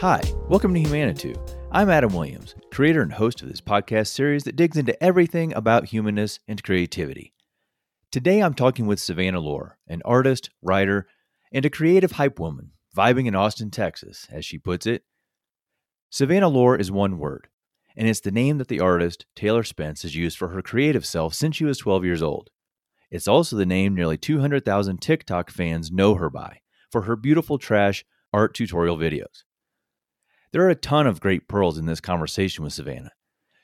Hi, welcome to Humanitou. I'm Adam Williams, creator and host of this podcast series that digs into everything about humanness and creativity. Today I'm talking with Savannah Lohr, an artist, writer, and a creative hype woman, vibing in Austin, Texas, as she puts it. Savannah Lohr is one word, and it's the name that the artist, Taylor Spence, has used for her creative self since she was 12 years old. It's also the name nearly 200,000 TikTok fans know her by for her beautiful trash art tutorial videos. There are a ton of great pearls in this conversation with Savannah.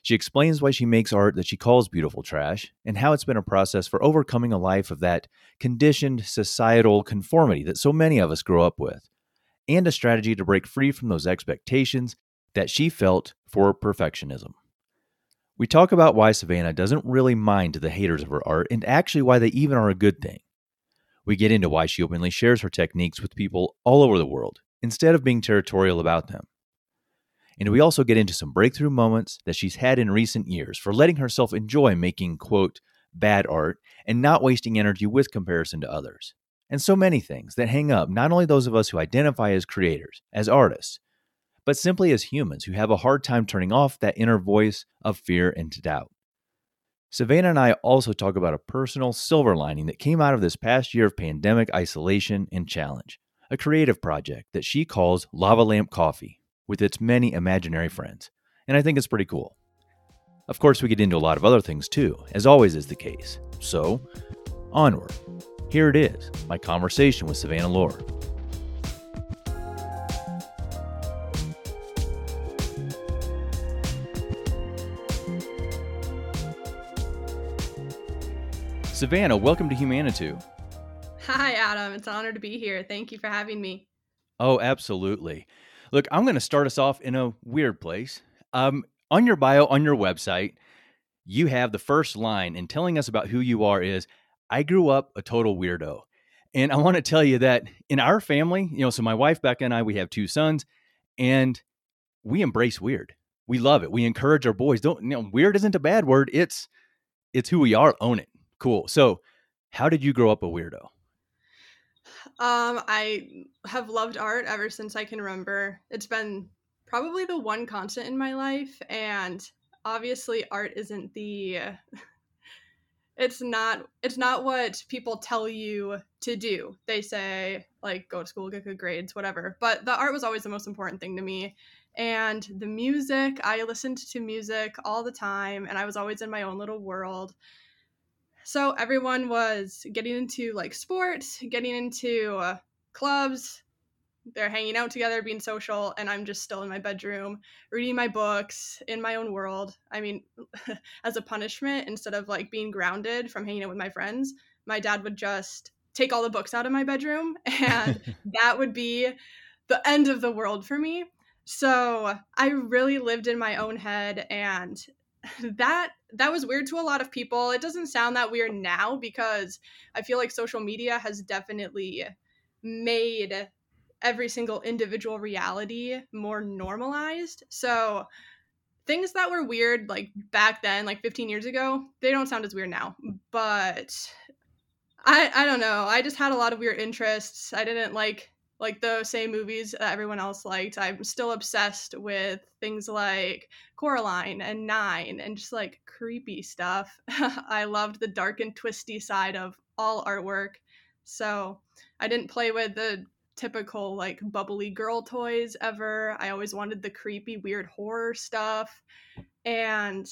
She explains why she makes art that she calls beautiful trash and how it's been a process for overcoming a life of that conditioned societal conformity that so many of us grow up with, and a strategy to break free from those expectations that she felt for perfectionism. We talk about why Savannah doesn't really mind the haters of her art and actually why they even are a good thing. We get into why she openly shares her techniques with people all over the world instead of being territorial about them. And we also get into some breakthrough moments that she's had in recent years for letting herself enjoy making, quote, bad art and not wasting energy with comparison to others. And so many things that hang up not only those of us who identify as creators, as artists, but simply as humans who have a hard time turning off that inner voice of fear and doubt. Savannah and I also talk about a personal silver lining that came out of this past year of pandemic isolation and challenge, a creative project that she calls Lava Lamp Coffee, with its many imaginary friends, and I think it's pretty cool. Of course, we get into a lot of other things too, as always is the case. So, onward. Here it is my conversation with Savannah Lohr. Savannah, welcome to Humanitou. Hi, Adam. It's an honor to be here. Thank you for having me. Oh, absolutely. Look, I'm going to start us off in a weird place. Um, on your bio, on your website, you have the first line in telling us about who you are is I grew up a total weirdo. And I want to tell you that in our family, you know, so my wife Becca and I, we have two sons, and we embrace weird. We love it. We encourage our boys. Don't you know, weird isn't a bad word. It's it's who we are. Own it. Cool. So, how did you grow up a weirdo? Um, I have loved art ever since I can remember. It's been probably the one constant in my life, and obviously, art isn't the. It's not. It's not what people tell you to do. They say like go to school, get good grades, whatever. But the art was always the most important thing to me, and the music. I listened to music all the time, and I was always in my own little world so everyone was getting into like sports, getting into uh, clubs. They're hanging out together, being social, and I'm just still in my bedroom reading my books in my own world. I mean, as a punishment, instead of like being grounded from hanging out with my friends, my dad would just take all the books out of my bedroom, and that would be the end of the world for me. So I really lived in my own head, and that that was weird to a lot of people. It doesn't sound that weird now because I feel like social media has definitely made every single individual reality more normalized. So things that were weird like back then, like 15 years ago, they don't sound as weird now. But I I don't know. I just had a lot of weird interests. I didn't like like the same movies that everyone else liked. I'm still obsessed with things like Coraline and Nine and just like creepy stuff. I loved the dark and twisty side of all artwork. So I didn't play with the typical like bubbly girl toys ever. I always wanted the creepy, weird horror stuff. And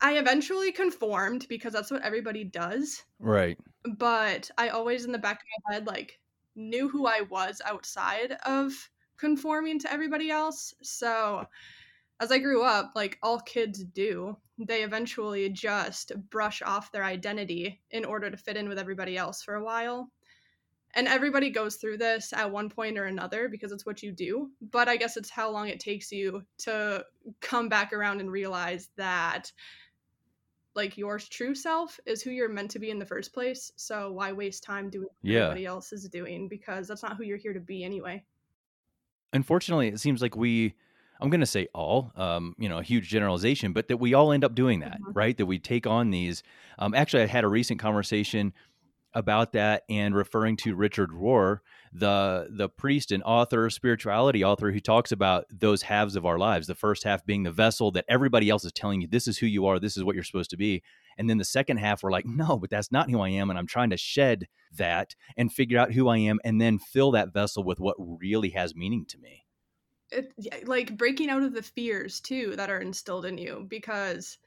I eventually conformed because that's what everybody does. Right. But I always in the back of my head like knew who I was outside of conforming to everybody else. So as I grew up, like all kids do, they eventually just brush off their identity in order to fit in with everybody else for a while. And everybody goes through this at one point or another because it's what you do. But I guess it's how long it takes you to come back around and realize that like your true self is who you're meant to be in the first place. So why waste time doing what yeah. everybody else is doing because that's not who you're here to be anyway. Unfortunately, it seems like we I'm going to say all, um, you know, a huge generalization, but that we all end up doing that, mm-hmm. right? That we take on these. Um, actually, I had a recent conversation about that and referring to Richard Rohr, the the priest and author, of spirituality author, who talks about those halves of our lives. The first half being the vessel that everybody else is telling you this is who you are, this is what you're supposed to be, and then the second half we're like, no, but that's not who I am, and I'm trying to shed that and figure out who I am, and then fill that vessel with what really has meaning to me. It, like breaking out of the fears too that are instilled in you because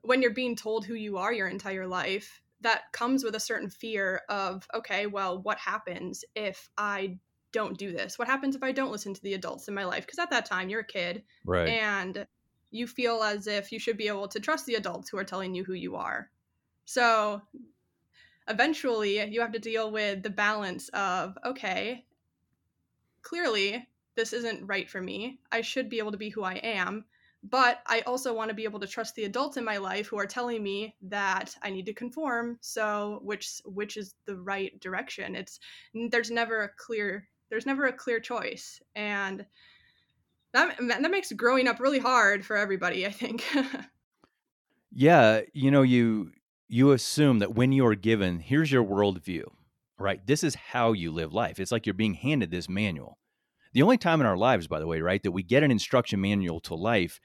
when you're being told who you are your entire life that comes with a certain fear of okay well what happens if i don't do this? What happens if i don't listen to the adults in my life? Because at that time you're a kid right. and you feel as if you should be able to trust the adults who are telling you who you are. So eventually you have to deal with the balance of okay clearly this isn't right for me i should be able to be who i am but I also want to be able to trust the adults in my life who are telling me that I need to conform. So which which is the right direction? It's there's never a clear there's never a clear choice, and that that makes growing up really hard for everybody. I think. yeah, you know you you assume that when you are given here's your worldview, right? This is how you live life. It's like you're being handed this manual. The only time in our lives, by the way, right, that we get an instruction manual to life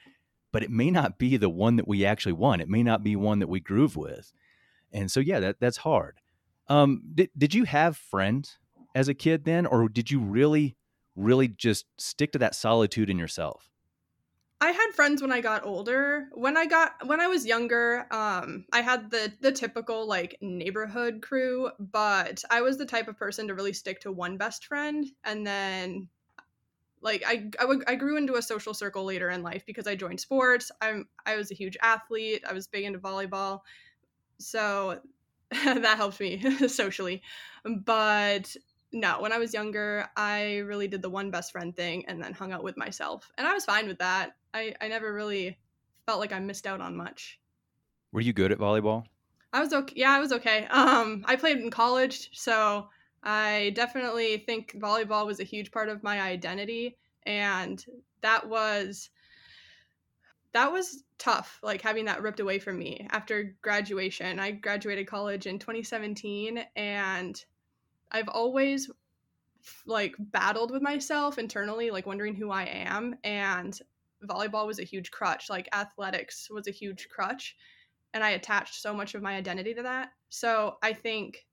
but it may not be the one that we actually want. It may not be one that we groove with. And so, yeah, that, that's hard. Um, did, did you have friends as a kid then, or did you really, really just stick to that solitude in yourself? I had friends when I got older. When I got when I was younger, um, I had the the typical like neighborhood crew, but I was the type of person to really stick to one best friend and then like I, I, w- I grew into a social circle later in life because I joined sports. I'm I was a huge athlete. I was big into volleyball, so that helped me socially. But no, when I was younger, I really did the one best friend thing and then hung out with myself, and I was fine with that. I I never really felt like I missed out on much. Were you good at volleyball? I was okay. Yeah, I was okay. Um, I played in college, so I definitely think volleyball was a huge part of my identity and that was that was tough like having that ripped away from me after graduation. I graduated college in 2017 and I've always like battled with myself internally like wondering who I am and volleyball was a huge crutch like athletics was a huge crutch and I attached so much of my identity to that. So I think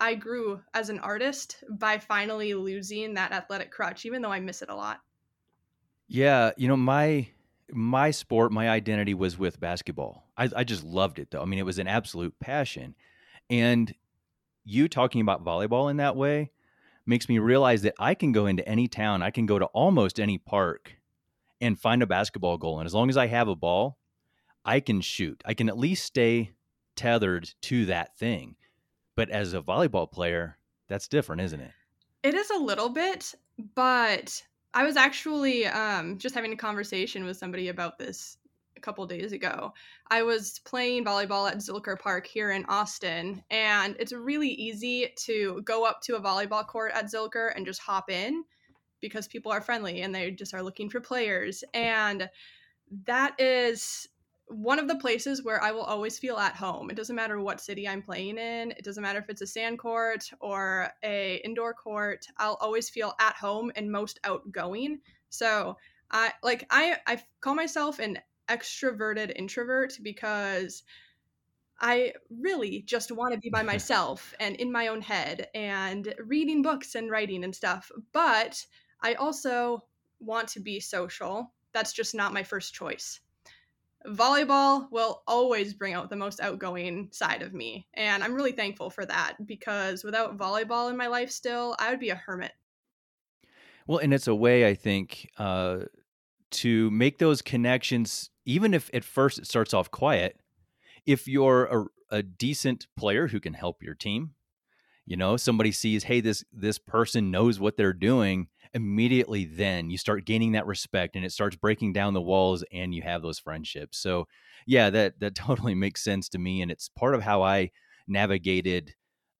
I grew as an artist by finally losing that athletic crutch, even though I miss it a lot. Yeah, you know my my sport, my identity was with basketball. I, I just loved it though. I mean, it was an absolute passion, and you talking about volleyball in that way makes me realize that I can go into any town, I can go to almost any park, and find a basketball goal, and as long as I have a ball, I can shoot. I can at least stay tethered to that thing but as a volleyball player, that's different, isn't it? It is a little bit, but I was actually um, just having a conversation with somebody about this a couple days ago. I was playing volleyball at Zilker Park here in Austin, and it's really easy to go up to a volleyball court at Zilker and just hop in because people are friendly and they just are looking for players. And that is one of the places where I will always feel at home. It doesn't matter what city I'm playing in. It doesn't matter if it's a sand court or a indoor court. I'll always feel at home and most outgoing. So I like I I call myself an extroverted introvert because I really just want to be by myself and in my own head and reading books and writing and stuff. But I also want to be social. That's just not my first choice volleyball will always bring out the most outgoing side of me. And I'm really thankful for that because without volleyball in my life still, I would be a hermit. Well, and it's a way, I think, uh, to make those connections, even if at first it starts off quiet. If you're a, a decent player who can help your team, you know, somebody sees, hey, this this person knows what they're doing immediately then you start gaining that respect and it starts breaking down the walls and you have those friendships. So yeah that that totally makes sense to me and it's part of how i navigated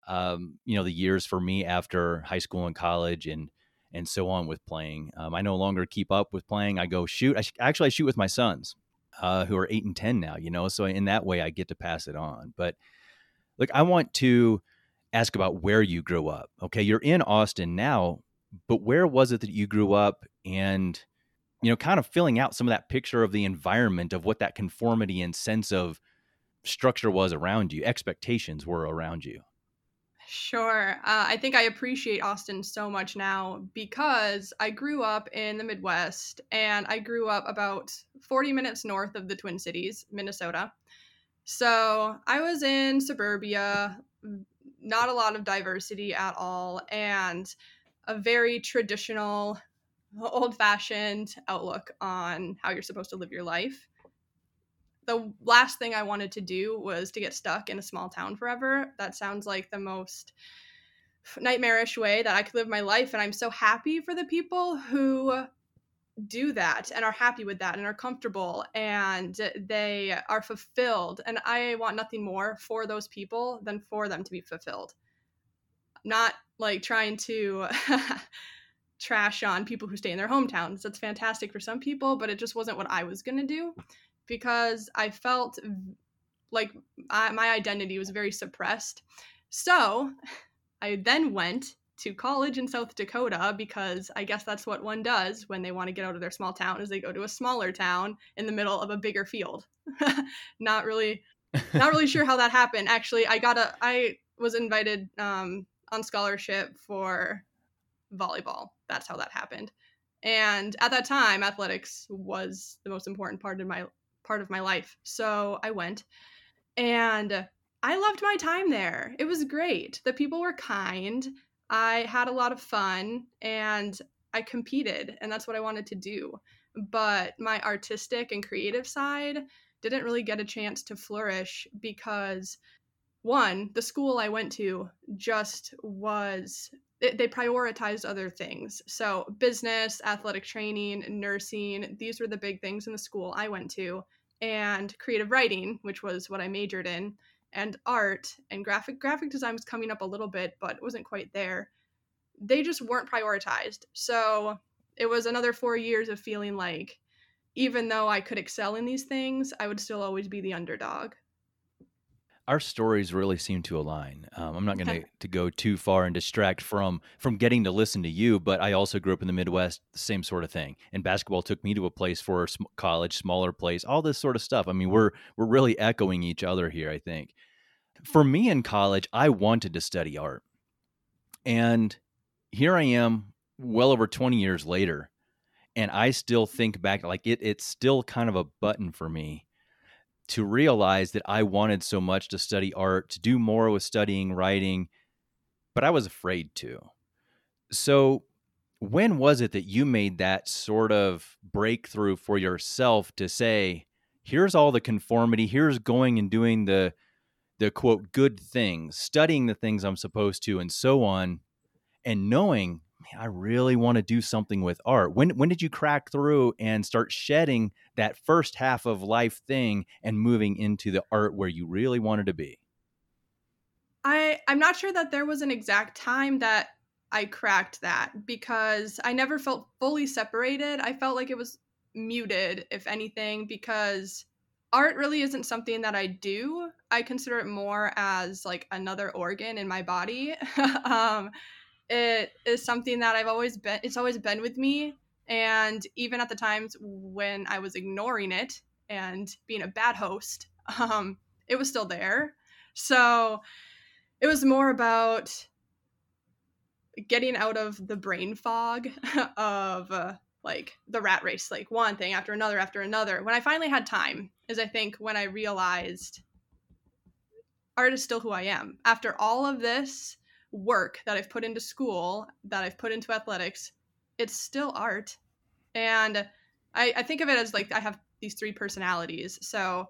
um, you know the years for me after high school and college and and so on with playing. Um, i no longer keep up with playing. I go shoot I sh- actually i shoot with my sons uh, who are eight and ten now you know so in that way i get to pass it on. But look i want to ask about where you grew up. Okay, you're in Austin now, but where was it that you grew up and you know, kind of filling out some of that picture of the environment of what that conformity and sense of structure was around you, expectations were around you. Sure. Uh, I think I appreciate Austin so much now because I grew up in the Midwest and I grew up about 40 minutes north of the Twin Cities, Minnesota. So I was in suburbia, not a lot of diversity at all, and a very traditional, old fashioned outlook on how you're supposed to live your life the last thing I wanted to do was to get stuck in a small town forever. That sounds like the most nightmarish way that I could live my life. And I'm so happy for the people who do that and are happy with that and are comfortable and they are fulfilled. And I want nothing more for those people than for them to be fulfilled. Not like trying to trash on people who stay in their hometowns. That's fantastic for some people, but it just wasn't what I was going to do because I felt like I, my identity was very suppressed. So I then went to college in South Dakota because I guess that's what one does when they want to get out of their small town is they go to a smaller town in the middle of a bigger field. not really not really sure how that happened. Actually, I got a I was invited um, on scholarship for volleyball. That's how that happened. And at that time, athletics was the most important part of my part of my life. So I went and I loved my time there. It was great. The people were kind. I had a lot of fun and I competed, and that's what I wanted to do. But my artistic and creative side didn't really get a chance to flourish because one, the school I went to just was they prioritized other things. So, business, athletic training, nursing, these were the big things in the school I went to and creative writing, which was what I majored in, and art and graphic graphic design was coming up a little bit, but wasn't quite there. They just weren't prioritized. So it was another four years of feeling like even though I could excel in these things, I would still always be the underdog our stories really seem to align. Um, I'm not going to go too far and distract from from getting to listen to you, but I also grew up in the Midwest, the same sort of thing. And basketball took me to a place for sm- college, smaller place, all this sort of stuff. I mean, we're we're really echoing each other here. I think. For me in college, I wanted to study art, and here I am, well over 20 years later, and I still think back like it. It's still kind of a button for me to realize that I wanted so much to study art, to do more with studying writing, but I was afraid to. So, when was it that you made that sort of breakthrough for yourself to say, here's all the conformity, here's going and doing the the quote good things, studying the things I'm supposed to and so on, and knowing I really want to do something with art. When when did you crack through and start shedding that first half of life thing and moving into the art where you really wanted to be? I I'm not sure that there was an exact time that I cracked that because I never felt fully separated. I felt like it was muted if anything because art really isn't something that I do. I consider it more as like another organ in my body. um, it is something that I've always been it's always been with me. And even at the times when I was ignoring it and being a bad host um it was still there. So it was more about getting out of the brain fog of uh, like the rat race like one thing after another after another. When I finally had time is I think when I realized art is still who I am. After all of this work that I've put into school, that I've put into athletics, it's still art. And I, I think of it as like I have these three personalities. So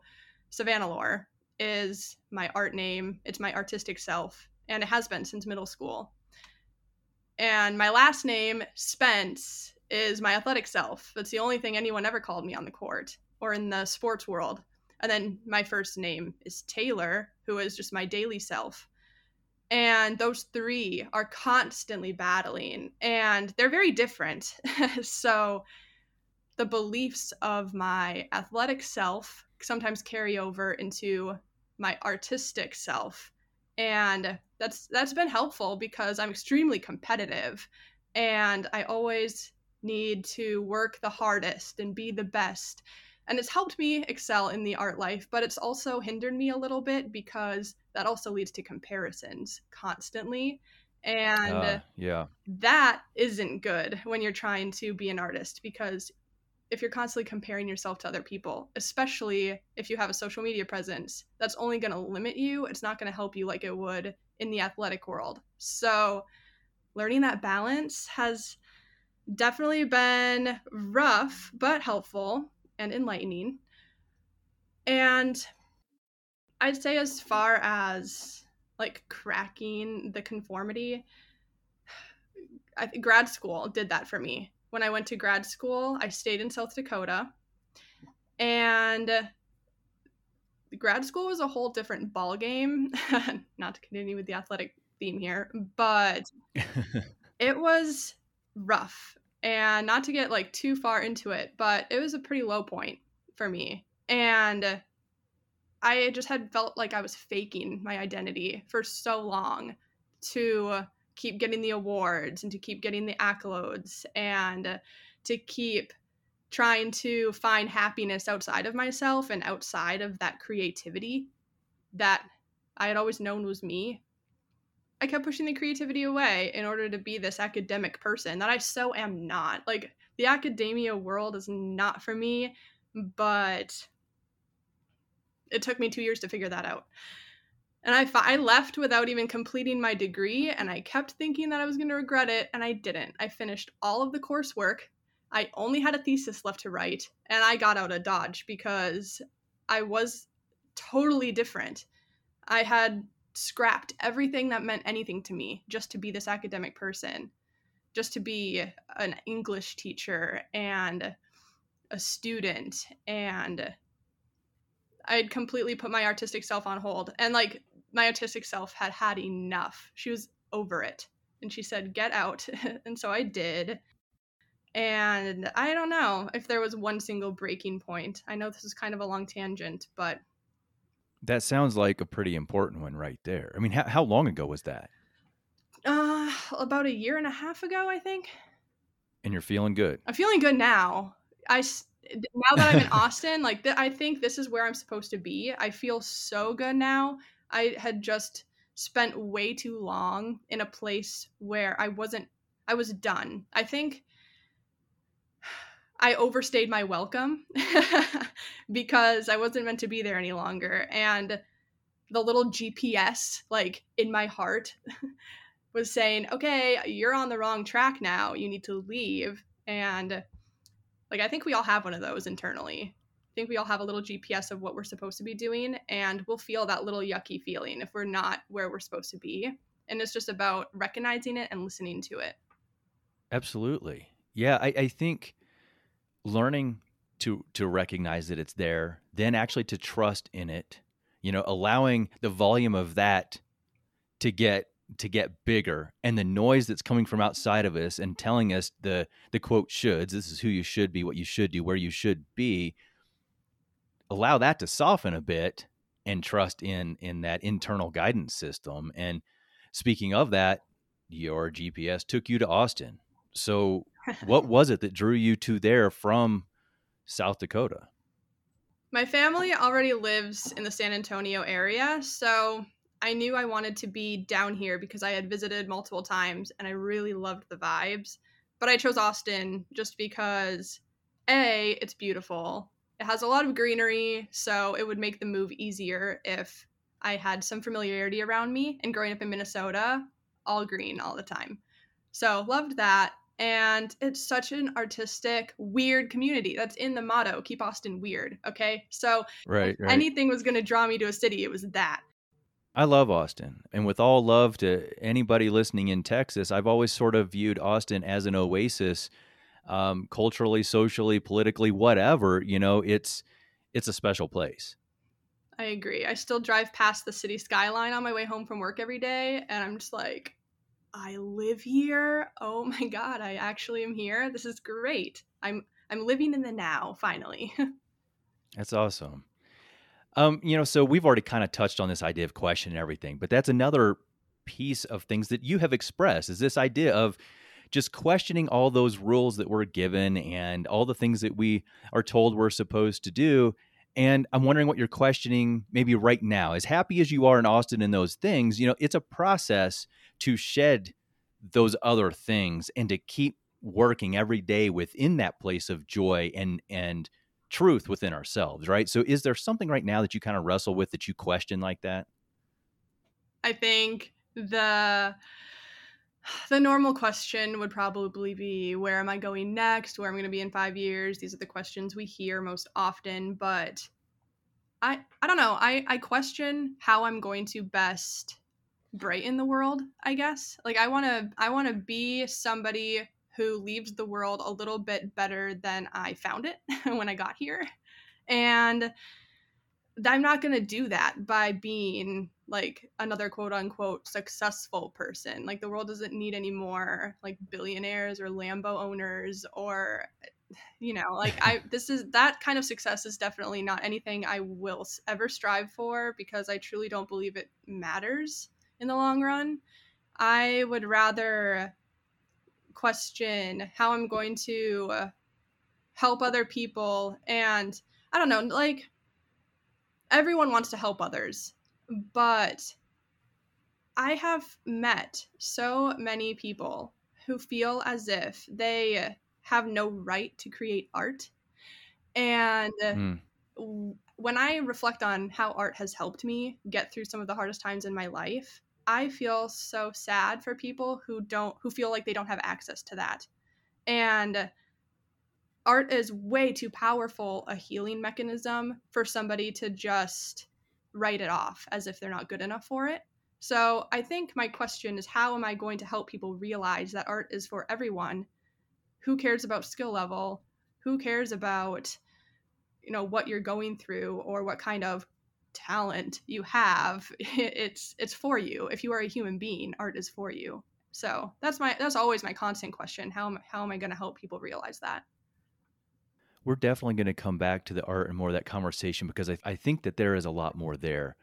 Savannah Lore is my art name, it's my artistic self, and it has been since middle school. And my last name, Spence, is my athletic self. That's the only thing anyone ever called me on the court or in the sports world. And then my first name is Taylor, who is just my daily self and those three are constantly battling and they're very different so the beliefs of my athletic self sometimes carry over into my artistic self and that's that's been helpful because I'm extremely competitive and I always need to work the hardest and be the best. And it's helped me excel in the art life, but it's also hindered me a little bit because that also leads to comparisons constantly. And uh, yeah. That isn't good when you're trying to be an artist because if you're constantly comparing yourself to other people, especially if you have a social media presence, that's only going to limit you. It's not going to help you like it would in the athletic world. So, learning that balance has definitely been rough, but helpful and enlightening. And I'd say, as far as like cracking the conformity, I grad school did that for me when I went to grad school, I stayed in South Dakota. And grad school was a whole different ball game. Not to continue with the athletic theme here, but it was rough. And not to get like too far into it, but it was a pretty low point for me. And I just had felt like I was faking my identity for so long to keep getting the awards and to keep getting the accolades and to keep trying to find happiness outside of myself and outside of that creativity that I had always known was me. I kept pushing the creativity away in order to be this academic person that I so am not. Like, the academia world is not for me, but it took me two years to figure that out. And I, I left without even completing my degree, and I kept thinking that I was going to regret it, and I didn't. I finished all of the coursework. I only had a thesis left to write, and I got out of Dodge because I was totally different. I had scrapped everything that meant anything to me just to be this academic person, just to be an English teacher and a student and I'd completely put my artistic self on hold. And like my autistic self had had enough. She was over it. And she said, Get out. and so I did. And I don't know if there was one single breaking point. I know this is kind of a long tangent, but. That sounds like a pretty important one right there. I mean, how, how long ago was that? Uh, about a year and a half ago, I think. And you're feeling good. I'm feeling good now. I now that I'm in Austin, like th- I think this is where I'm supposed to be. I feel so good now. I had just spent way too long in a place where I wasn't I was done. I think I overstayed my welcome because I wasn't meant to be there any longer and the little GPS like in my heart was saying, "Okay, you're on the wrong track now. You need to leave." And like I think we all have one of those internally. I think we all have a little GPS of what we're supposed to be doing, and we'll feel that little yucky feeling if we're not where we're supposed to be. And it's just about recognizing it and listening to it. Absolutely. Yeah, I, I think learning to to recognize that it's there, then actually to trust in it, you know, allowing the volume of that to get to get bigger. And the noise that's coming from outside of us and telling us the the quote shoulds this is who you should be what you should do where you should be allow that to soften a bit and trust in in that internal guidance system. And speaking of that your gps took you to austin. So what was it that drew you to there from south dakota my family already lives in the san antonio area so I knew I wanted to be down here because I had visited multiple times and I really loved the vibes. But I chose Austin just because A, it's beautiful. It has a lot of greenery, so it would make the move easier if I had some familiarity around me. And growing up in Minnesota, all green all the time. So loved that. And it's such an artistic, weird community. That's in the motto keep Austin weird. Okay. So right, right. anything was going to draw me to a city, it was that. I love Austin. And with all love to anybody listening in Texas, I've always sort of viewed Austin as an oasis, um, culturally, socially, politically, whatever. You know, it's it's a special place. I agree. I still drive past the city skyline on my way home from work every day, and I'm just like, I live here. Oh my god, I actually am here. This is great. I'm I'm living in the now finally. That's awesome. Um, you know, so we've already kind of touched on this idea of question and everything, but that's another piece of things that you have expressed is this idea of just questioning all those rules that we're given and all the things that we are told we're supposed to do. And I'm wondering what you're questioning maybe right now. As happy as you are in Austin and those things, you know, it's a process to shed those other things and to keep working every day within that place of joy and and truth within ourselves, right? So is there something right now that you kind of wrestle with that you question like that? I think the the normal question would probably be where am I going next? Where am I'm going to be in 5 years? These are the questions we hear most often, but I I don't know. I I question how I'm going to best brighten the world, I guess. Like I want to I want to be somebody who leaves the world a little bit better than I found it when I got here. And I'm not going to do that by being like another quote unquote successful person. Like the world doesn't need any more like billionaires or Lambo owners or you know, like I this is that kind of success is definitely not anything I will ever strive for because I truly don't believe it matters in the long run. I would rather question how I'm going to help other people. And I don't know, like everyone wants to help others, but I have met so many people who feel as if they have no right to create art. And mm. when I reflect on how art has helped me get through some of the hardest times in my life, I feel so sad for people who don't who feel like they don't have access to that. And art is way too powerful a healing mechanism for somebody to just write it off as if they're not good enough for it. So, I think my question is how am I going to help people realize that art is for everyone? Who cares about skill level? Who cares about you know what you're going through or what kind of talent you have it's it's for you if you are a human being art is for you so that's my that's always my constant question how am, how am i going to help people realize that we're definitely going to come back to the art and more of that conversation because I, I think that there is a lot more there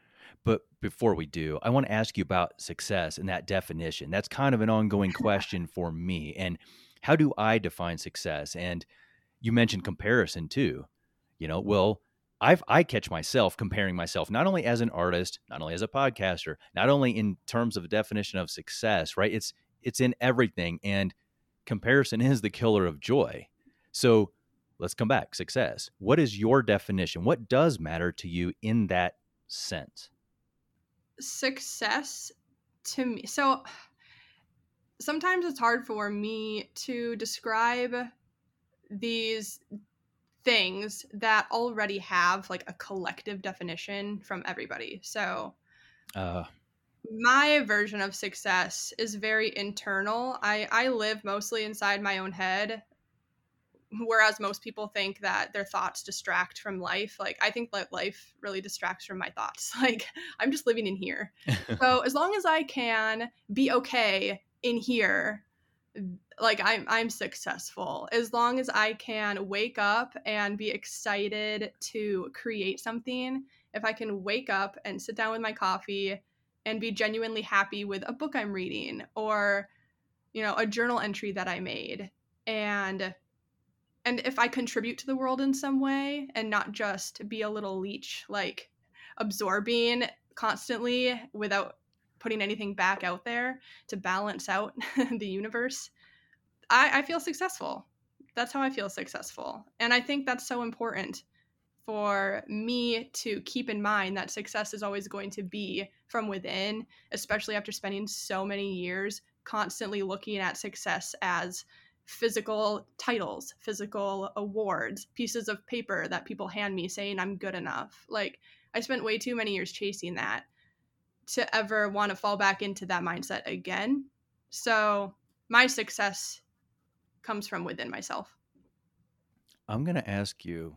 but before we do i want to ask you about success and that definition that's kind of an ongoing question for me and how do i define success and you mentioned comparison too you know well I've I catch myself comparing myself not only as an artist, not only as a podcaster, not only in terms of a definition of success, right? It's it's in everything and comparison is the killer of joy. So, let's come back. Success. What is your definition? What does matter to you in that sense? Success to me. So, sometimes it's hard for me to describe these things that already have like a collective definition from everybody. So, uh, my version of success is very internal. I I live mostly inside my own head, whereas most people think that their thoughts distract from life. Like I think that life really distracts from my thoughts. Like I'm just living in here. so as long as I can be okay in here like I'm I'm successful as long as I can wake up and be excited to create something. If I can wake up and sit down with my coffee and be genuinely happy with a book I'm reading or you know, a journal entry that I made and and if I contribute to the world in some way and not just be a little leech like absorbing constantly without putting anything back out there to balance out the universe, I, I feel successful. That's how I feel successful. And I think that's so important for me to keep in mind that success is always going to be from within, especially after spending so many years constantly looking at success as physical titles, physical awards, pieces of paper that people hand me saying I'm good enough. Like, I spent way too many years chasing that to ever want to fall back into that mindset again. So, my success comes from within myself. I'm going to ask you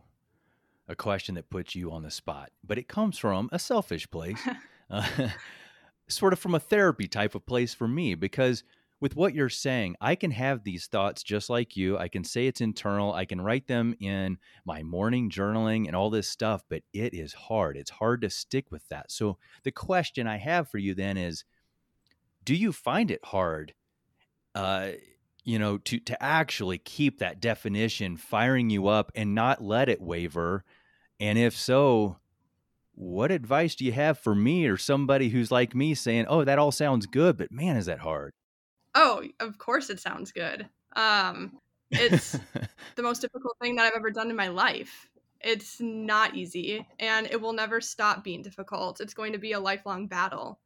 a question that puts you on the spot, but it comes from a selfish place, uh, sort of from a therapy type of place for me, because with what you're saying, I can have these thoughts just like you. I can say it's internal. I can write them in my morning journaling and all this stuff, but it is hard. It's hard to stick with that. So, the question I have for you then is do you find it hard uh you know to to actually keep that definition firing you up and not let it waver and if so what advice do you have for me or somebody who's like me saying oh that all sounds good but man is that hard oh of course it sounds good. Um it's the most difficult thing that i've ever done in my life. It's not easy and it will never stop being difficult. It's going to be a lifelong battle.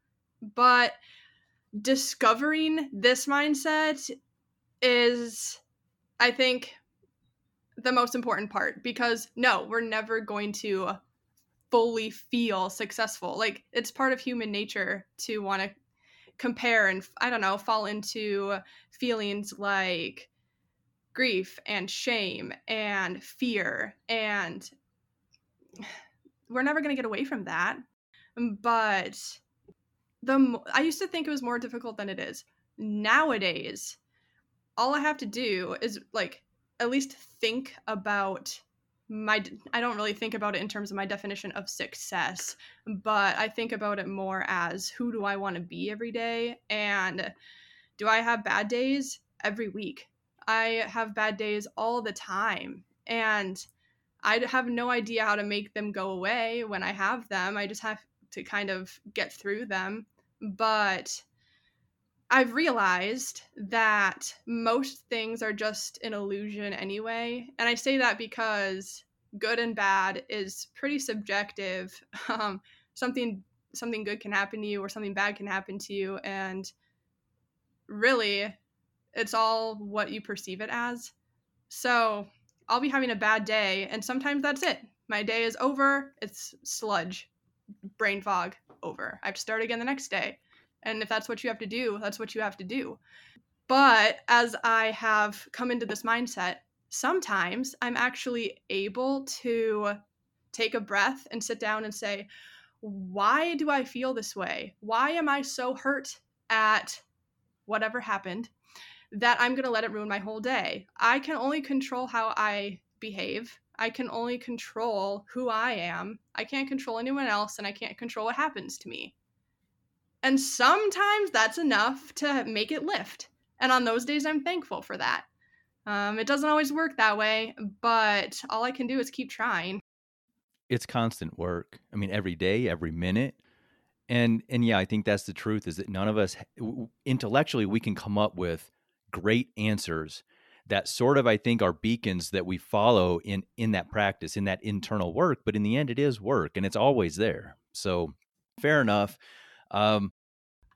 But discovering this mindset is I think the most important part because no, we're never going to fully feel successful. Like it's part of human nature to want to compare and I don't know, fall into feelings like grief and shame and fear and we're never going to get away from that. Mm, but the I used to think it was more difficult than it is. Nowadays, all I have to do is like at least think about my I don't really think about it in terms of my definition of success, but I think about it more as who do I want to be every day and do I have bad days every week? I have bad days all the time and I have no idea how to make them go away when I have them. I just have to kind of get through them. But I've realized that most things are just an illusion anyway. And I say that because good and bad is pretty subjective. Um, something something good can happen to you or something bad can happen to you and really it's all what you perceive it as. So, I'll be having a bad day and sometimes that's it. My day is over, it's sludge, brain fog, over. I have to start again the next day. And if that's what you have to do, that's what you have to do. But as I have come into this mindset, sometimes I'm actually able to take a breath and sit down and say, why do I feel this way? Why am I so hurt at whatever happened that I'm going to let it ruin my whole day? I can only control how I behave. I can only control who I am. I can't control anyone else, and I can't control what happens to me. And sometimes that's enough to make it lift. And on those days, I'm thankful for that. Um, it doesn't always work that way, but all I can do is keep trying. It's constant work. I mean, every day, every minute. And and yeah, I think that's the truth is that none of us intellectually we can come up with great answers that sort of I think are beacons that we follow in in that practice, in that internal work, but in the end it is work and it's always there. So fair enough. Um,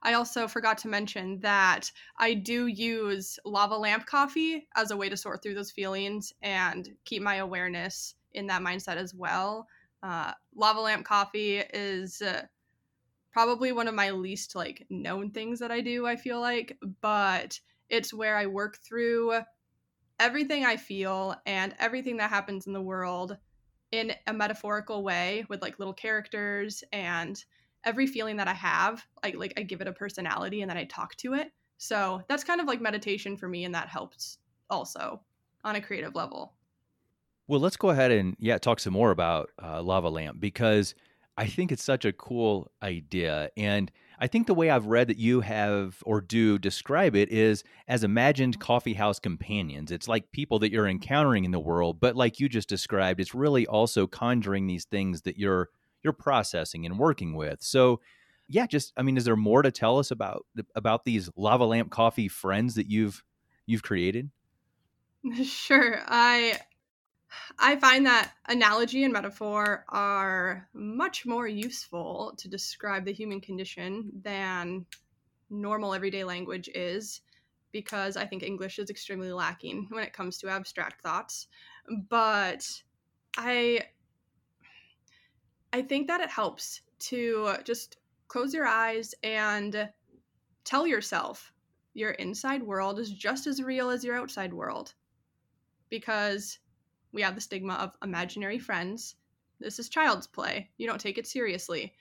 I also forgot to mention that I do use lava lamp coffee as a way to sort through those feelings and keep my awareness in that mindset as well. Uh, lava lamp coffee is uh, probably one of my least like known things that I do. I feel like, but it's where I work through everything I feel and everything that happens in the world in a metaphorical way with like little characters and every feeling that I have, I like I give it a personality and then I talk to it. So that's kind of like meditation for me, and that helps also on a creative level. Well, let's go ahead and yeah, talk some more about uh, Lava Lamp because I think it's such a cool idea, and I think the way I've read that you have or do describe it is as imagined coffee house companions. It's like people that you're encountering in the world, but like you just described, it's really also conjuring these things that you're you're processing and working with. So, yeah, just I mean, is there more to tell us about about these lava lamp coffee friends that you've you've created? Sure. I I find that analogy and metaphor are much more useful to describe the human condition than normal everyday language is because I think English is extremely lacking when it comes to abstract thoughts. But I I think that it helps to just close your eyes and tell yourself your inside world is just as real as your outside world. Because we have the stigma of imaginary friends. This is child's play. You don't take it seriously.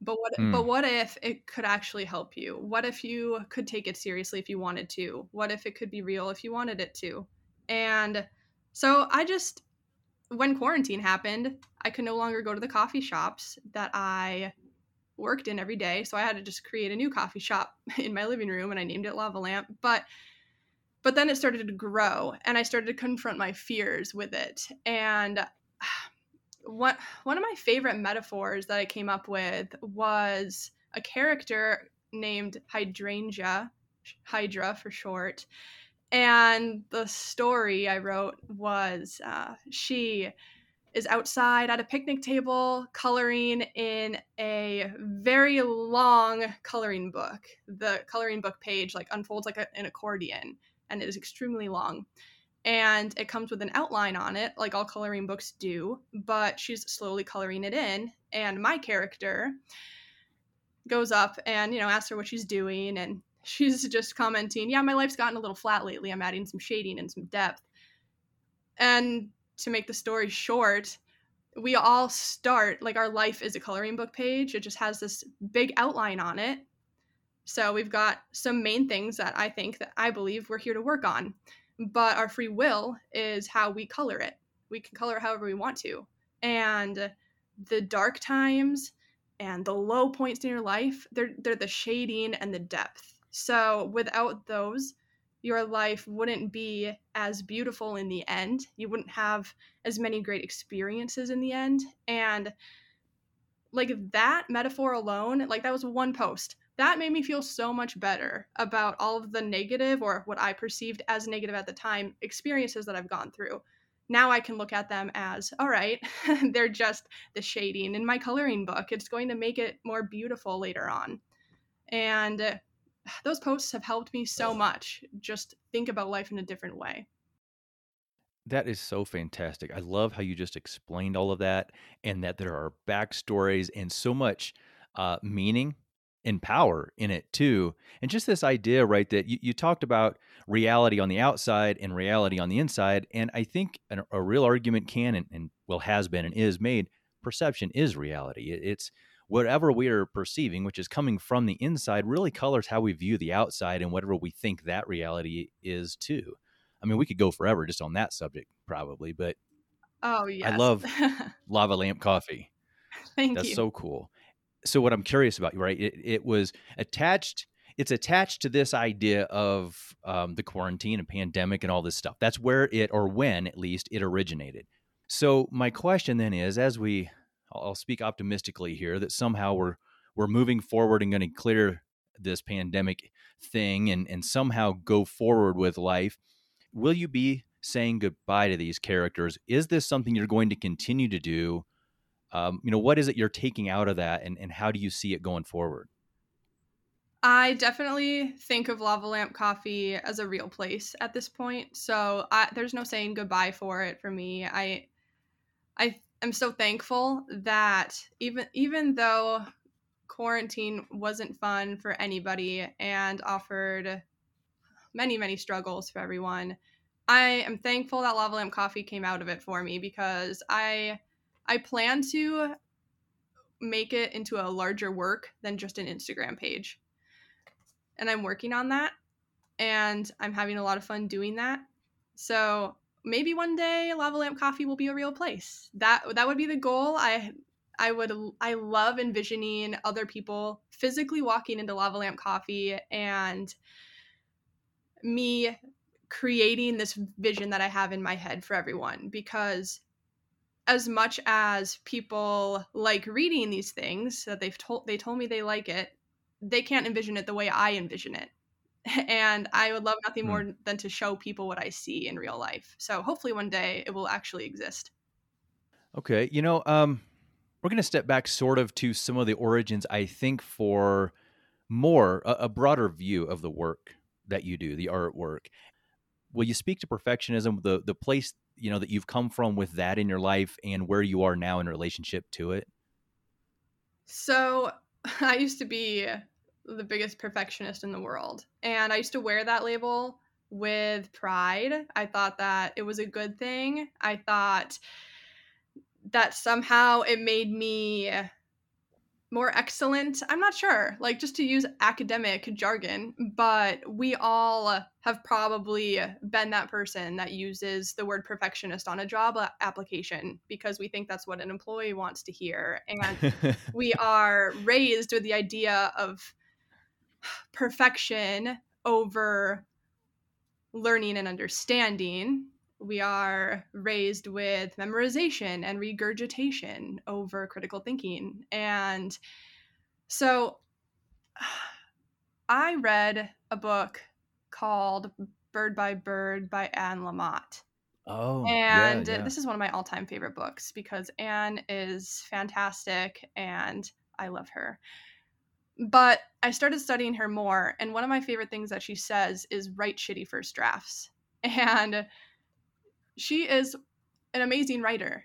But what mm. but what if it could actually help you? What if you could take it seriously if you wanted to? What if it could be real if you wanted it to? And so I just when quarantine happened, I could no longer go to the coffee shops that I worked in every day. So I had to just create a new coffee shop in my living room and I named it Lava Lamp. But but then it started to grow and I started to confront my fears with it. And what one of my favorite metaphors that I came up with was a character named Hydrangea, Hydra for short. And the story I wrote was uh, she is outside at a picnic table coloring in a very long coloring book. The coloring book page like unfolds like a, an accordion and it is extremely long. And it comes with an outline on it, like all coloring books do, but she's slowly coloring it in. And my character goes up and, you know, asks her what she's doing. And she's just commenting, Yeah, my life's gotten a little flat lately. I'm adding some shading and some depth. And to make the story short, we all start like our life is a coloring book page. It just has this big outline on it so we've got some main things that I think that I believe we're here to work on. But our free will is how we color it. We can color it however we want to. And the dark times and the low points in your life, they're they're the shading and the depth. So without those, your life wouldn't be as beautiful in the end. You wouldn't have as many great experiences in the end. And like that metaphor alone, like that was one post that made me feel so much better about all of the negative or what I perceived as negative at the time experiences that I've gone through. Now I can look at them as, all right, they're just the shading in my coloring book. It's going to make it more beautiful later on. And those posts have helped me so much just think about life in a different way. That is so fantastic. I love how you just explained all of that and that there are backstories and so much uh, meaning and power in it too. And just this idea, right, that you, you talked about reality on the outside and reality on the inside. And I think an, a real argument can and, and, well has been and is made perception is reality. It, it's whatever we are perceiving, which is coming from the inside, really colors how we view the outside and whatever we think that reality is too. I mean, we could go forever just on that subject, probably, but oh yeah, I love lava lamp coffee. Thank That's you. so cool so what I'm curious about, right? It, it was attached. It's attached to this idea of um, the quarantine and pandemic and all this stuff. That's where it, or when at least, it originated. So my question then is, as we, I'll speak optimistically here, that somehow we're we're moving forward and going to clear this pandemic thing and and somehow go forward with life. Will you be saying goodbye to these characters? Is this something you're going to continue to do? um, you know what is it you're taking out of that and, and how do you see it going forward I definitely think of Lava Lamp Coffee as a real place at this point. So I, there's no saying goodbye for it for me. I I am so thankful that even even though quarantine wasn't fun for anybody and offered many many struggles for everyone, I am thankful that Lava Lamp Coffee came out of it for me because I I plan to make it into a larger work than just an Instagram page. And I'm working on that and I'm having a lot of fun doing that. So maybe one day Lava Lamp Coffee will be a real place. That that would be the goal. I I would I love envisioning other people physically walking into Lava Lamp Coffee and me creating this vision that I have in my head for everyone because as much as people like reading these things that they've told they told me they like it they can't envision it the way i envision it and i would love nothing hmm. more than to show people what i see in real life. So hopefully one day it will actually exist. Okay you know um we're going to step back sort of to some of the origins i think for more a, a broader view of the work that you do the artwork. Will you speak to perfectionism the the place you know that you've come from with that in your life and where you are now in relationship to it? So i used to be the biggest perfectionist in the world and i used to wear that label with pride i thought that it was a good thing i thought that somehow it made me more excellent. I'm not sure, like just to use academic jargon, but we all have probably been that person that uses the word perfectionist on a job application because we think that's what an employee wants to hear. And we are raised with the idea of perfection over learning and understanding we are raised with memorization and regurgitation over critical thinking. And so I read a book called Bird by Bird by Anne Lamott. Oh, and yeah, yeah. this is one of my all time favorite books because Anne is fantastic and I love her. But I started studying her more, and one of my favorite things that she says is write shitty first drafts. And she is an amazing writer.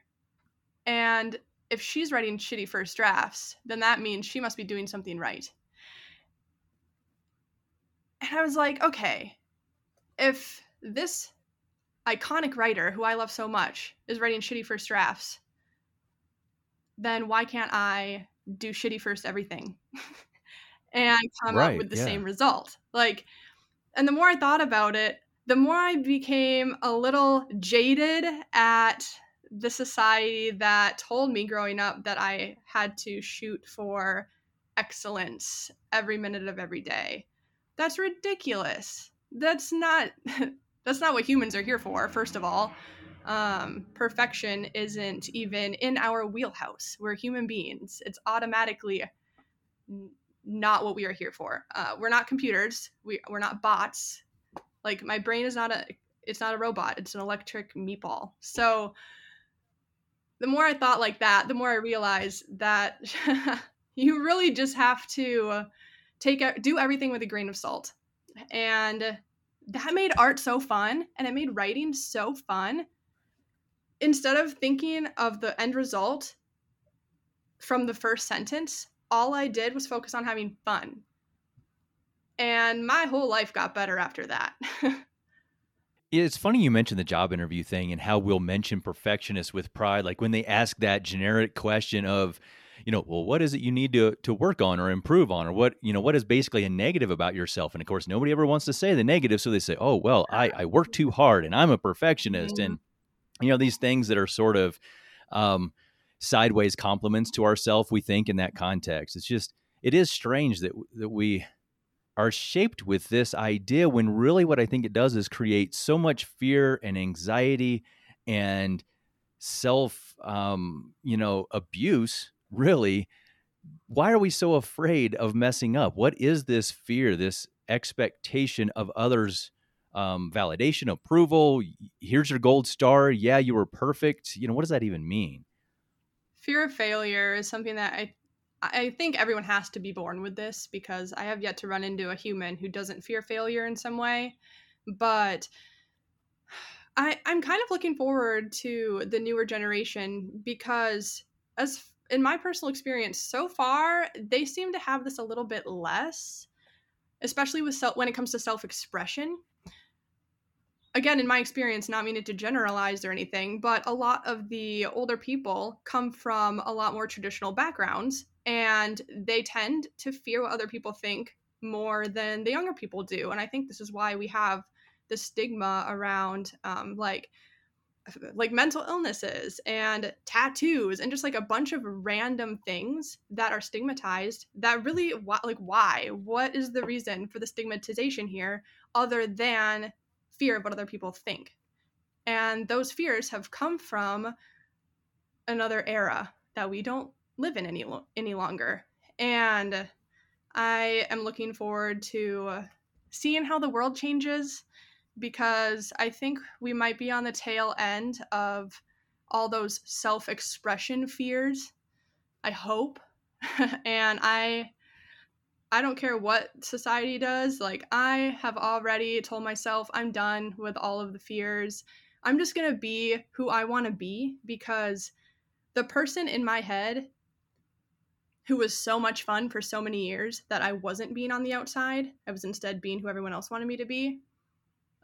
And if she's writing shitty first drafts, then that means she must be doing something right. And I was like, okay, if this iconic writer who I love so much is writing shitty first drafts, then why can't I do shitty first everything and come right, up with the yeah. same result? Like, and the more I thought about it, the more I became a little jaded at the society that told me growing up that I had to shoot for excellence every minute of every day. That's ridiculous. That's not that's not what humans are here for, first of all. Um, perfection isn't even in our wheelhouse. We're human beings. It's automatically not what we are here for. Uh, we're not computers. We, we're not bots. Like my brain is not a it's not a robot, it's an electric meatball. So the more I thought like that, the more I realized that you really just have to take do everything with a grain of salt. And that made art so fun and it made writing so fun. Instead of thinking of the end result from the first sentence, all I did was focus on having fun and my whole life got better after that. it's funny you mentioned the job interview thing and how we'll mention perfectionists with pride. Like when they ask that generic question of, you know, well, what is it you need to to work on or improve on, or what you know, what is basically a negative about yourself? And of course, nobody ever wants to say the negative, so they say, oh, well, I I work too hard and I'm a perfectionist, mm-hmm. and you know these things that are sort of um, sideways compliments to ourselves. We think in that context, it's just it is strange that that we are shaped with this idea when really what I think it does is create so much fear and anxiety and self um, you know abuse really. Why are we so afraid of messing up? What is this fear this expectation of others um, validation approval? Here's your gold star. Yeah you were perfect. You know what does that even mean fear of failure is something that i I think everyone has to be born with this because I have yet to run into a human who doesn't fear failure in some way. But I, I'm kind of looking forward to the newer generation because, as in my personal experience so far, they seem to have this a little bit less, especially with self when it comes to self expression again in my experience not meaning to generalize or anything but a lot of the older people come from a lot more traditional backgrounds and they tend to fear what other people think more than the younger people do. And i think this is why we have the stigma around um, like like mental illnesses and tattoos and just like a bunch of random things that are stigmatized that really like why? What is the reason for the stigmatization here other than fear of what other people think and those fears have come from another era that we don't live in any any longer. And I am looking forward to seeing how the world changes because I think we might be on the tail end of all those self-expression fears. I hope. and I I don't care what society does. Like I have already told myself I'm done with all of the fears. I'm just going to be who I want to be because the person in my head who was so much fun for so many years that I wasn't being on the outside. I was instead being who everyone else wanted me to be.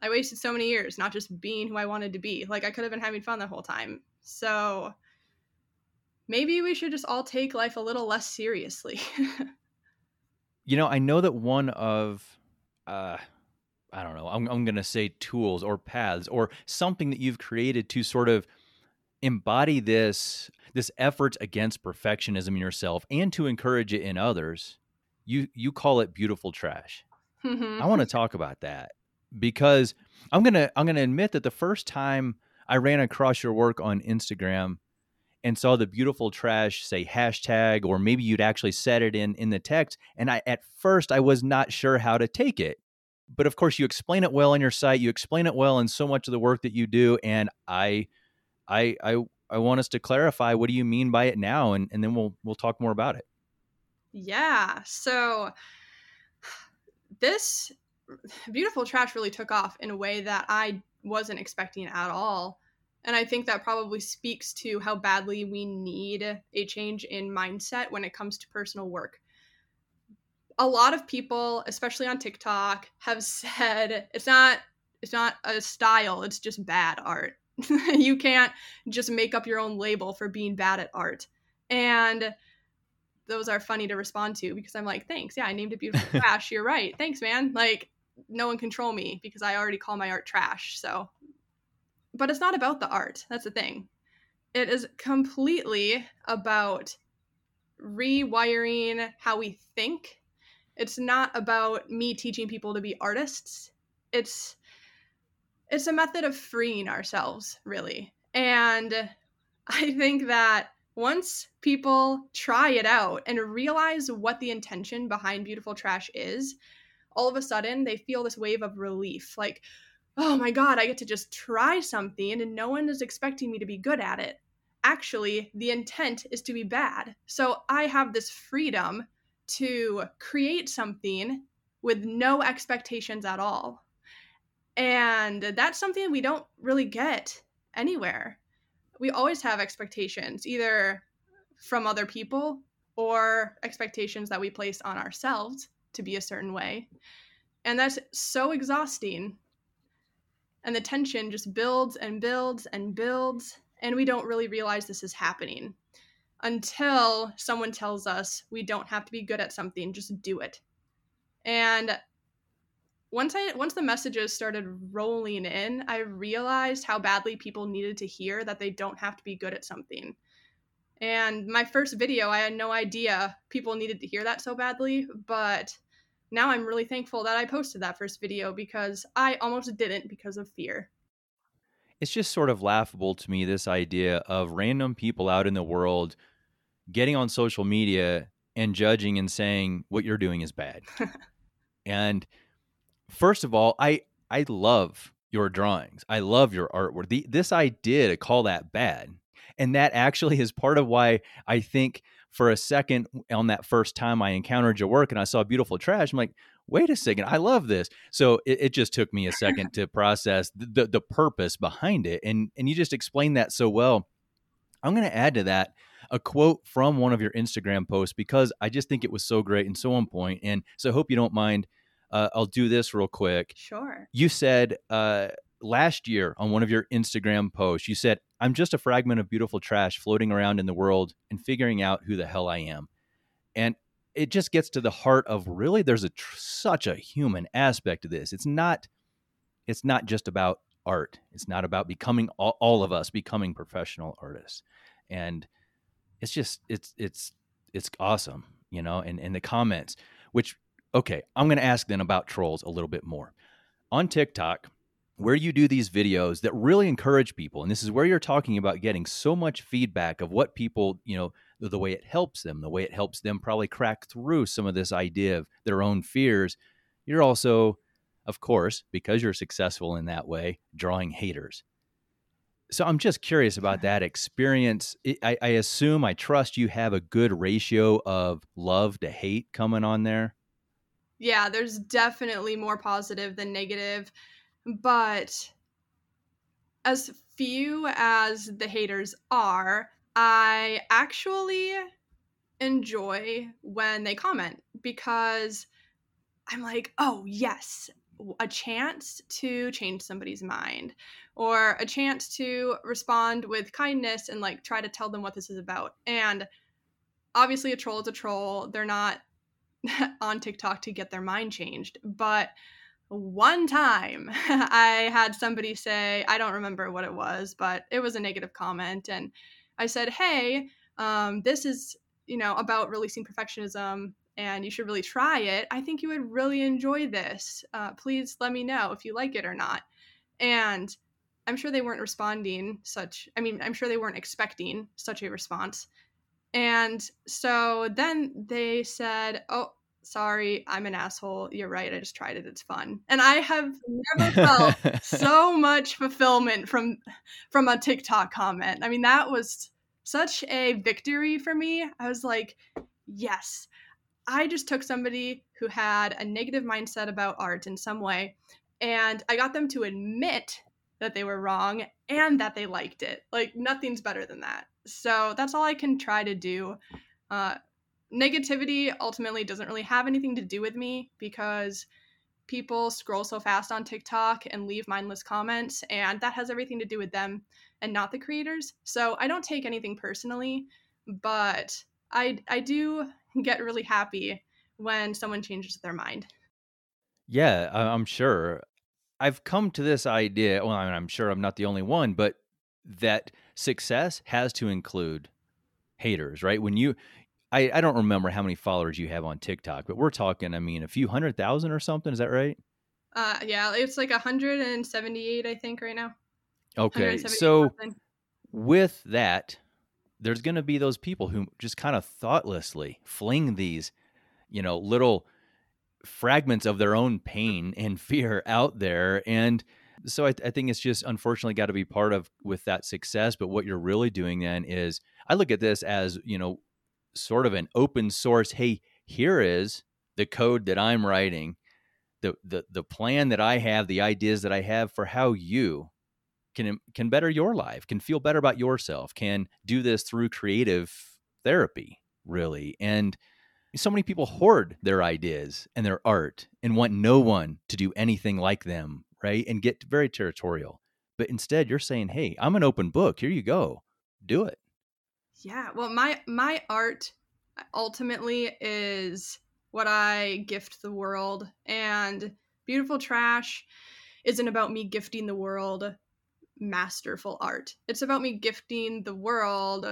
I wasted so many years not just being who I wanted to be. Like I could have been having fun the whole time. So maybe we should just all take life a little less seriously. you know, I know that one of, uh, I don't know, I'm, I'm going to say tools or paths or something that you've created to sort of embody this this effort against perfectionism in yourself and to encourage it in others you you call it beautiful trash Mm-hmm. i want to talk about that because i'm gonna i'm gonna admit that the first time i ran across your work on instagram and saw the beautiful trash say hashtag or maybe you'd actually set it in in the text and i at first i was not sure how to take it but of course you explain it well on your site you explain it well in so much of the work that you do and i i i, I want us to clarify what do you mean by it now and, and then we'll we'll talk more about it Yeah. So this beautiful trash really took off in a way that I wasn't expecting at all. And I think that probably speaks to how badly we need a change in mindset when it comes to personal work. A lot of people, especially on TikTok, have said it's not it's not a style, it's just bad art. you can't just make up your own label for being bad at art. And those are funny to respond to because I'm like, thanks. Yeah, I named it beautiful trash. You're right. Thanks, man. Like, no one control me because I already call my art trash. So, but it's not about the art. That's the thing. It is completely about rewiring how we think. It's not about me teaching people to be artists. It's it's a method of freeing ourselves, really. And I think that once people try it out and realize what the intention behind beautiful trash is, all of a sudden they feel this wave of relief like, oh my God, I get to just try something and no one is expecting me to be good at it. Actually, the intent is to be bad. So I have this freedom to create something with no expectations at all. And that's something we don't really get anywhere we always have expectations, either from other people or expectations that we place on ourselves to be a certain way. And that's so exhausting. And the tension just builds and builds and builds. And we don't really realize this is happening until someone tells us we don't have to be good at something, just do it. And once I once the messages started rolling in, I realized how badly people needed to hear that they don't have to be good at something. And my first video, I had no idea people needed to hear that so badly, but now I'm really thankful that I posted that first video because I almost didn't because of fear. It's just sort of laughable to me this idea of random people out in the world getting on social media and judging and saying what you're doing is bad. and first of all, I I love your drawings. I love your artwork. The, this idea to call that bad, and that actually is part of why I think for a second on that first time I encountered your work and I saw beautiful trash, I'm like, wait a second, I love this. So it, it just took me a second to process the, the, the purpose behind it, and and you just explained that so well. I'm going to add to that a quote from one of your Instagram posts because I just think it was so great and so on point. And so I hope you don't mind uh, I'll do this real quick. Sure. You said uh, last year on one of your Instagram posts, you said, I'm just a fragment of beautiful trash floating around in the world and figuring out who the hell I am. And it just gets to the heart of really there's a tr- such a human aspect to this. It's not it's not just about art. It's not about becoming all, all of us becoming professional artists. And it's just it's it's it's awesome, you know, and and the comments which okay, I'm going to ask then about trolls a little bit more. On TikTok, where you do these videos that really encourage people, and this is where you're talking about getting so much feedback of what people, you know, the, the way it helps them, the way it helps them probably crack through some of this idea of their own fears. You're also, of course, because you're successful in that way, drawing haters. So I'm just curious about that experience. I, I assume, I trust you have a good ratio of love to hate coming on there yeah, there's definitely more positive than negative, but as few as the haters are, I actually enjoy when they comment because I'm like, oh, yes, a chance to change somebody's mind or a chance to respond with kindness and like try to tell them what this is about. And obviously, a troll is a troll. They're not on TikTok to get their mind changed. But one time I had somebody say, I don't remember what it was, but it was a negative comment. And I said, Hey, um, this is, you know, about releasing perfectionism and you should really try it. I think you would really enjoy this. Uh, please let me know if you like it or not. And I'm sure they weren't responding such, I mean, I'm sure they weren't expecting such a response. And so then they said, Oh, sorry, I'm an asshole. You're right. I just tried it. It's fun. And I have never felt so much fulfillment from from a TikTok comment. I mean, that was such a victory for me. I was like, yes, I just took somebody who had a negative mindset about art in some way, and I got them to admit that they were wrong and that they liked it. Like, nothing's better than that. So that's all I can try to do. Uh, negativity ultimately doesn't really have anything to do with me because people scroll so fast on TikTok and leave mindless comments, and that has everything to do with them and not the creators. So I don't take anything personally, but I I do get really happy when someone changes their mind. Yeah, I'm sure. I've come to this idea. Well, I mean, I'm sure I'm not the only one, but that success has to include haters, right? When you, I, I don't remember how many followers you have on TikTok, but we're talking, I mean, a few hundred thousand or something. Is that right? Uh, yeah, it's like 178, I think, right now. Okay, so with that, there's going to be those people who just kind of thoughtlessly fling these, you know, little fragments of their own pain and fear out there. And so I, I think it's just unfortunately got to be part of with that success. But what you're really doing then is I look at this as, you know, sort of an open source. Hey, here is the code that I'm writing, the the the plan that I have, the ideas that I have for how you can can better your life, can feel better about yourself, can do this through creative therapy, really. And so many people hoard their ideas and their art and want no one to do anything like them, right? And get very territorial. But instead, you're saying, "Hey, I'm an open book. Here you go. Do it." Yeah. Well, my my art ultimately is what I gift the world and beautiful trash isn't about me gifting the world masterful art. It's about me gifting the world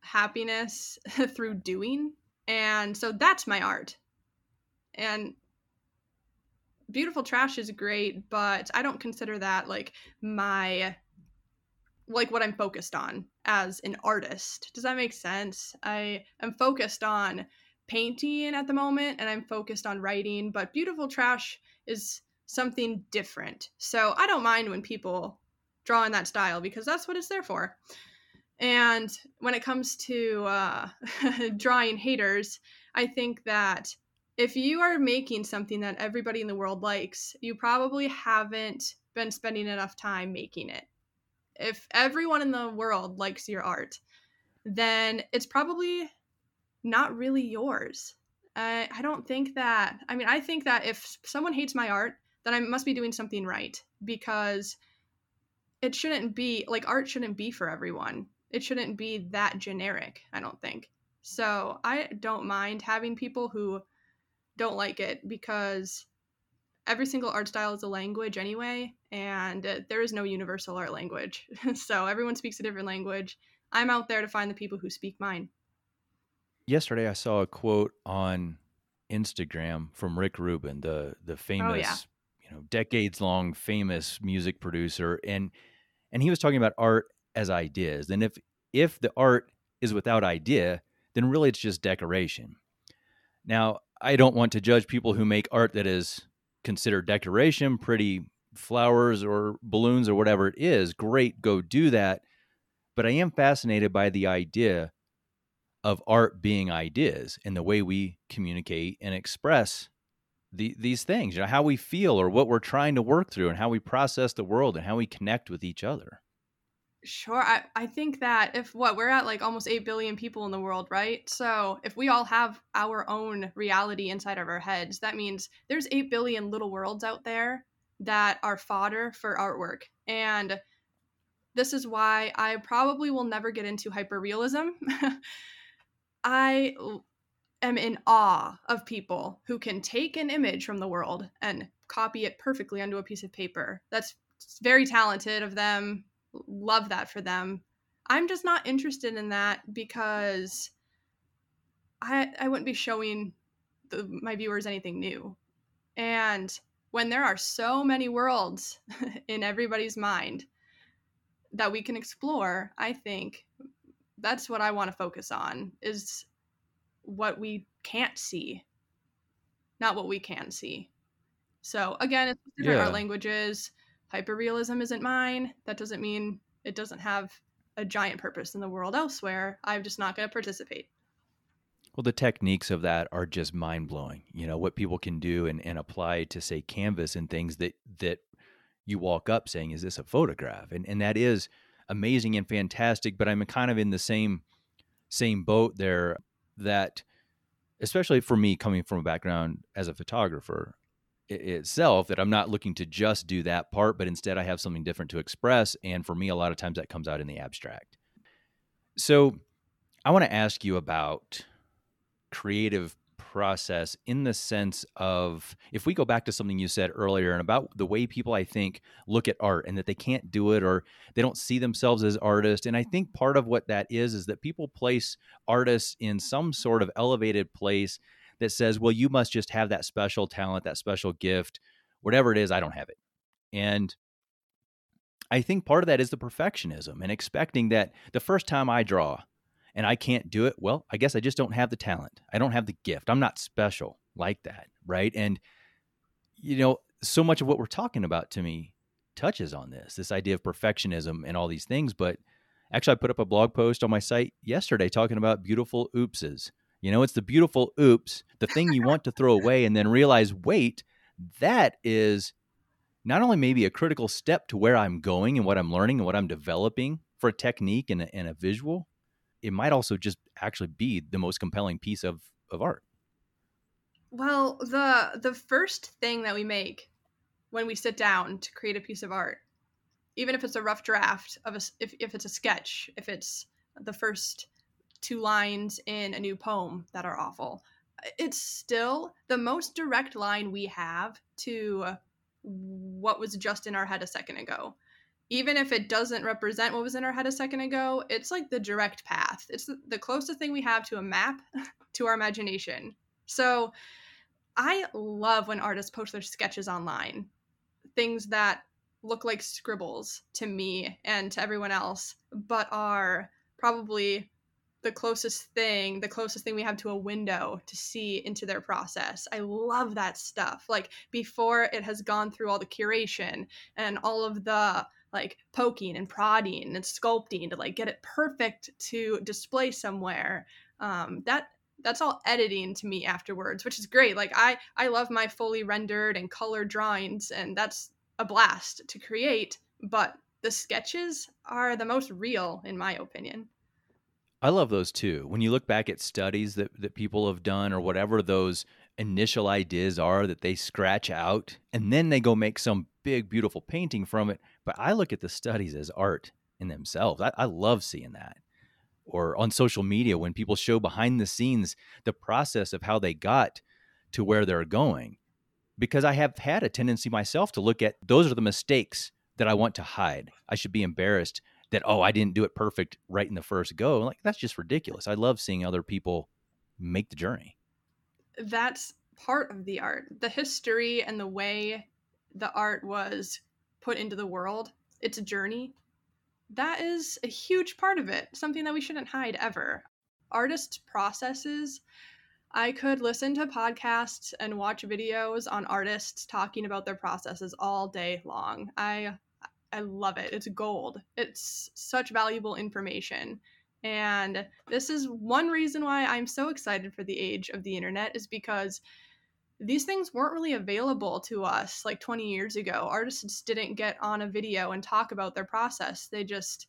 happiness through doing. And so that's my art. And beautiful trash is great, but I don't consider that like my like what I'm focused on as an artist. Does that make sense? I am focused on painting at the moment and I'm focused on writing, but beautiful trash is something different. So I don't mind when people draw in that style because that's what it's there for. And when it comes to uh, drawing haters, I think that if you are making something that everybody in the world likes, you probably haven't been spending enough time making it. If everyone in the world likes your art, then it's probably not really yours. I, I don't think that, I mean, I think that if someone hates my art, then I must be doing something right because it shouldn't be like art shouldn't be for everyone. It shouldn't be that generic, I don't think. So I don't mind having people who don't like it because every single art style is a language anyway, and uh, there is no universal art language. so everyone speaks a different language. I'm out there to find the people who speak mine. Yesterday, I saw a quote on Instagram from Rick Rubin, the the famous, oh, yeah. you know, decades long famous music producer, and and he was talking about art as ideas. And if if the art is without idea, then really it's just decoration. Now, I don't want to judge people who make art that is considered decoration, pretty flowers or balloons or whatever it is. Great, go do that. But I am fascinated by the idea of art being ideas and the way we communicate and express the, these things, you know, how we feel or what we're trying to work through and how we process the world and how we connect with each other. Sure. I, I think that if what we're at like almost 8 billion people in the world, right? So if we all have our own reality inside of our heads, that means there's 8 billion little worlds out there that are fodder for artwork. And this is why I probably will never get into hyperrealism. I am in awe of people who can take an image from the world and copy it perfectly onto a piece of paper. That's very talented of them love that for them. I'm just not interested in that because I I wouldn't be showing the, my viewers anything new. And when there are so many worlds in everybody's mind that we can explore, I think that's what I want to focus on is what we can't see, not what we can see. So again, it's different yeah. art languages hyperrealism isn't mine. That doesn't mean it doesn't have a giant purpose in the world elsewhere. I'm just not going to participate. Well, the techniques of that are just mind blowing. You know what people can do and, and apply to say canvas and things that that you walk up saying, "Is this a photograph?" And and that is amazing and fantastic. But I'm kind of in the same same boat there. That especially for me, coming from a background as a photographer, itself that I'm not looking to just do that part, but instead I have something different to express. And for me, a lot of times that comes out in the abstract. So I want to ask you about creative process in the sense of if we go back to something you said earlier and about the way people I think look at art and that they can't do it or they don't see themselves as artists and I think part of what that is is that people place artists in some sort of elevated place that says, well, you must just have that special talent, that special gift, whatever it is, I don't have it. And I think part of that is the perfectionism and expecting that the first time I draw and I can't do it, well, I guess I just don't have the talent. I don't have the gift. I'm not special like that. Right. And, you know, so much of what we're talking about to me touches on this this idea of perfectionism and all these things. But actually, I put up a blog post on my site yesterday talking about beautiful oopses you know, it's the beautiful oops, the thing you want to throw away and then realize, wait, that is not only maybe a critical step to where I'm going and what I'm learning and what I'm developing for a technique and a, and a visual, it might also just actually be the most compelling piece of, of art. Well, the the first thing that we make when we sit down to create a piece of art, even if it's a rough draft of a if, if it's a sketch, if it's the first two lines in a new poem that are awful. It's still the most direct line we have to what was just in our head a second ago. Even if it doesn't represent what was in our head a second ago, it's like the direct path. It's the closest thing we have to a map to our imagination. So I love when artists post their sketches online, things that look like scribbles to me and to everyone else, but are probably the closest thing, the closest thing we have to a window to see into their process. I love that stuff. Like before it has gone through all the curation and all of the like poking and prodding and sculpting to like get it perfect to display somewhere. Um, that that's all editing to me afterwards, which is great. Like I I love my fully rendered and color drawings, and that's a blast to create. But the sketches are the most real, in my opinion. I love those too. When you look back at studies that, that people have done or whatever those initial ideas are that they scratch out and then they go make some big, beautiful painting from it. But I look at the studies as art in themselves. I, I love seeing that. Or on social media, when people show behind the scenes the process of how they got to where they're going. Because I have had a tendency myself to look at those are the mistakes that I want to hide. I should be embarrassed that oh I didn't do it perfect right in the first go. Like that's just ridiculous. I love seeing other people make the journey. That's part of the art. The history and the way the art was put into the world. It's a journey. That is a huge part of it. Something that we shouldn't hide ever. Artists' processes I could listen to podcasts and watch videos on artists talking about their processes all day long. I I love it. It's gold. It's such valuable information. And this is one reason why I'm so excited for the age of the internet is because these things weren't really available to us like 20 years ago. Artists didn't get on a video and talk about their process. They just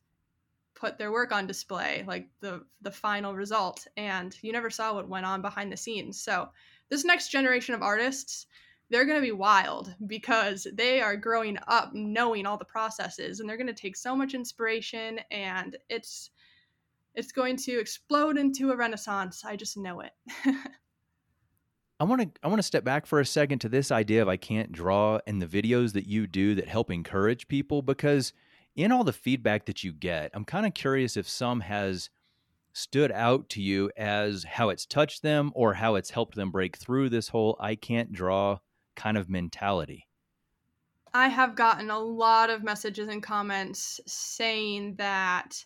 put their work on display, like the the final result, and you never saw what went on behind the scenes. So this next generation of artists, they're going to be wild because they are growing up knowing all the processes and they're going to take so much inspiration and it's it's going to explode into a renaissance. I just know it. I want to I want to step back for a second to this idea of I can't draw and the videos that you do that help encourage people because in all the feedback that you get, I'm kind of curious if some has stood out to you as how it's touched them or how it's helped them break through this whole I can't draw kind of mentality. I have gotten a lot of messages and comments saying that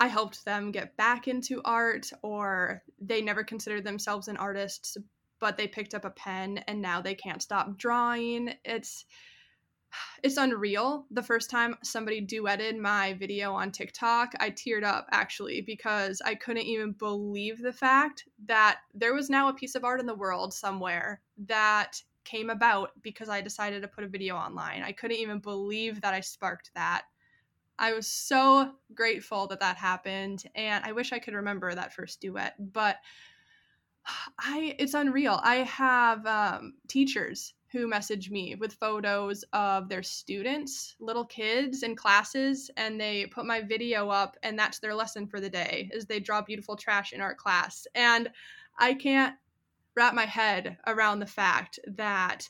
I helped them get back into art or they never considered themselves an artist but they picked up a pen and now they can't stop drawing. It's it's unreal. The first time somebody duetted my video on TikTok, I teared up actually because I couldn't even believe the fact that there was now a piece of art in the world somewhere that came about because I decided to put a video online. I couldn't even believe that I sparked that. I was so grateful that that happened and I wish I could remember that first duet, but I it's unreal. I have um, teachers who message me with photos of their students, little kids in classes, and they put my video up, and that's their lesson for the day is they draw beautiful trash in art class. And I can't wrap my head around the fact that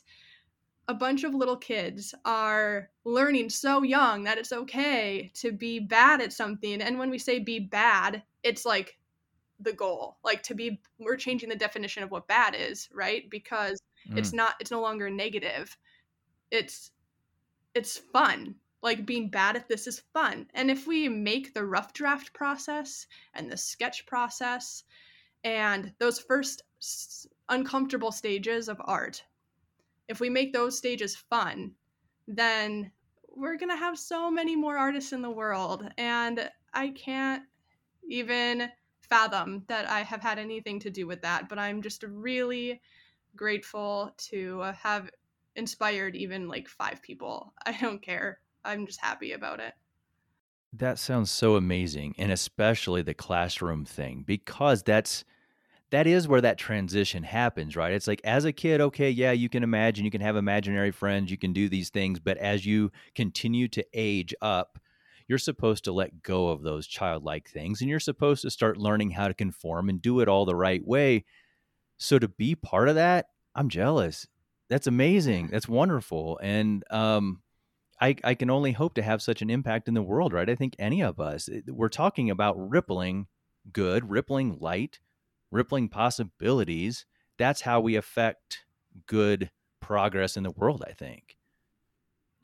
a bunch of little kids are learning so young that it's okay to be bad at something. And when we say be bad, it's like the goal like to be we're changing the definition of what bad is right because mm. it's not it's no longer negative it's it's fun like being bad at this is fun and if we make the rough draft process and the sketch process and those first uncomfortable stages of art if we make those stages fun then we're going to have so many more artists in the world and i can't even fathom that I have had anything to do with that, but I'm just really grateful to have inspired even like five people. I don't care. I'm just happy about it. That sounds so amazing, and especially the classroom thing because that's that is where that transition happens, right? It's like as a kid, okay, yeah, you can imagine, you can have imaginary friends, you can do these things, but as you continue to age up, you're supposed to let go of those childlike things and you're supposed to start learning how to conform and do it all the right way. So to be part of that, I'm jealous. That's amazing. That's wonderful. And um, I, I can only hope to have such an impact in the world, right? I think any of us, we're talking about rippling good, rippling light, rippling possibilities. That's how we affect good progress in the world, I think.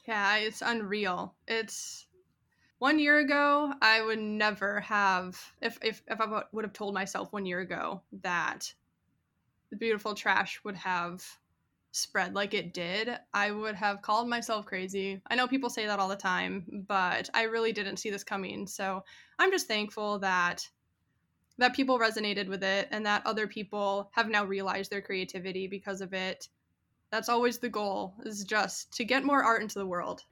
Yeah, it's unreal. It's one year ago, I would never have, if, if, if I would have told myself one year ago that the beautiful trash would have spread like it did, I would have called myself crazy. I know people say that all the time, but I really didn't see this coming. So I'm just thankful that that people resonated with it and that other people have now realized their creativity because of it. That's always the goal is just to get more art into the world.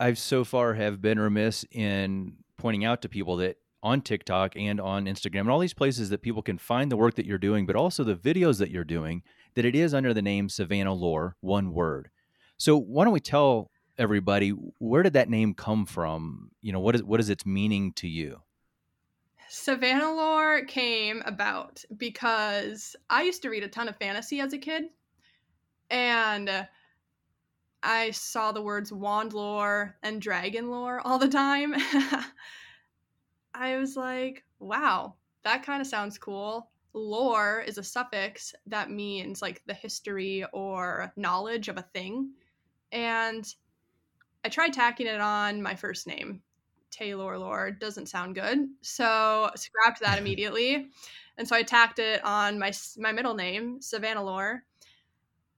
I've so far have been remiss in pointing out to people that on TikTok and on Instagram and all these places that people can find the work that you're doing, but also the videos that you're doing, that it is under the name Savannah Lore, one word. So why don't we tell everybody where did that name come from? You know, what is what is its meaning to you? Savannah Lore came about because I used to read a ton of fantasy as a kid. And I saw the words wand lore and dragon lore all the time. I was like, wow, that kind of sounds cool. Lore is a suffix that means like the history or knowledge of a thing. And I tried tacking it on my first name, Taylor Lore. Doesn't sound good. So scrapped that immediately. and so I tacked it on my my middle name, Savannah Lore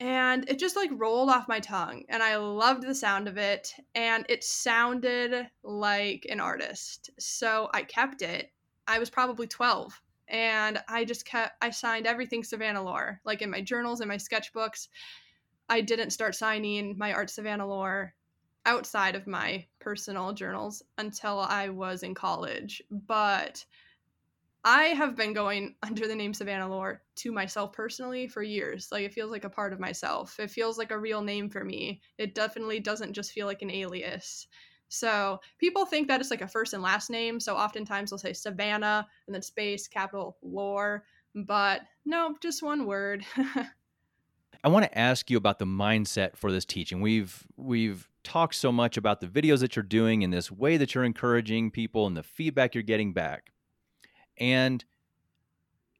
and it just like rolled off my tongue and i loved the sound of it and it sounded like an artist so i kept it i was probably 12 and i just kept i signed everything savannah lore like in my journals and my sketchbooks i didn't start signing my art savannah lore outside of my personal journals until I was in college. But I have been going under the name Savannah Lore to myself personally for years. Like it feels like a part of myself. It feels like a real name for me. It definitely doesn't just feel like an alias. So people think that it's like a first and last name. So oftentimes they'll say Savannah and then space, capital Lore. But no, just one word. I want to ask you about the mindset for this teaching. We've we've talked so much about the videos that you're doing and this way that you're encouraging people and the feedback you're getting back. And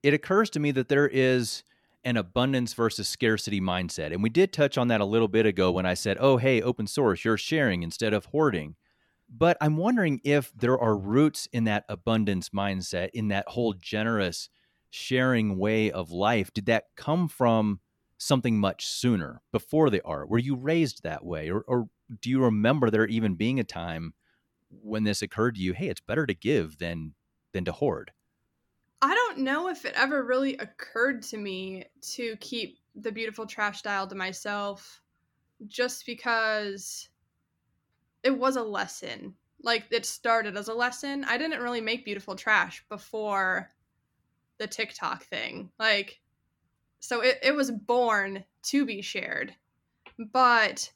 it occurs to me that there is an abundance versus scarcity mindset. And we did touch on that a little bit ago when I said, oh, hey, open source, you're sharing instead of hoarding. But I'm wondering if there are roots in that abundance mindset, in that whole generous sharing way of life. Did that come from something much sooner before the art? Were you raised that way? Or, or do you remember there even being a time when this occurred to you, hey, it's better to give than than to hoard? I don't know if it ever really occurred to me to keep the beautiful trash dial to myself just because it was a lesson. Like it started as a lesson. I didn't really make beautiful trash before the TikTok thing. Like so it, it was born to be shared. But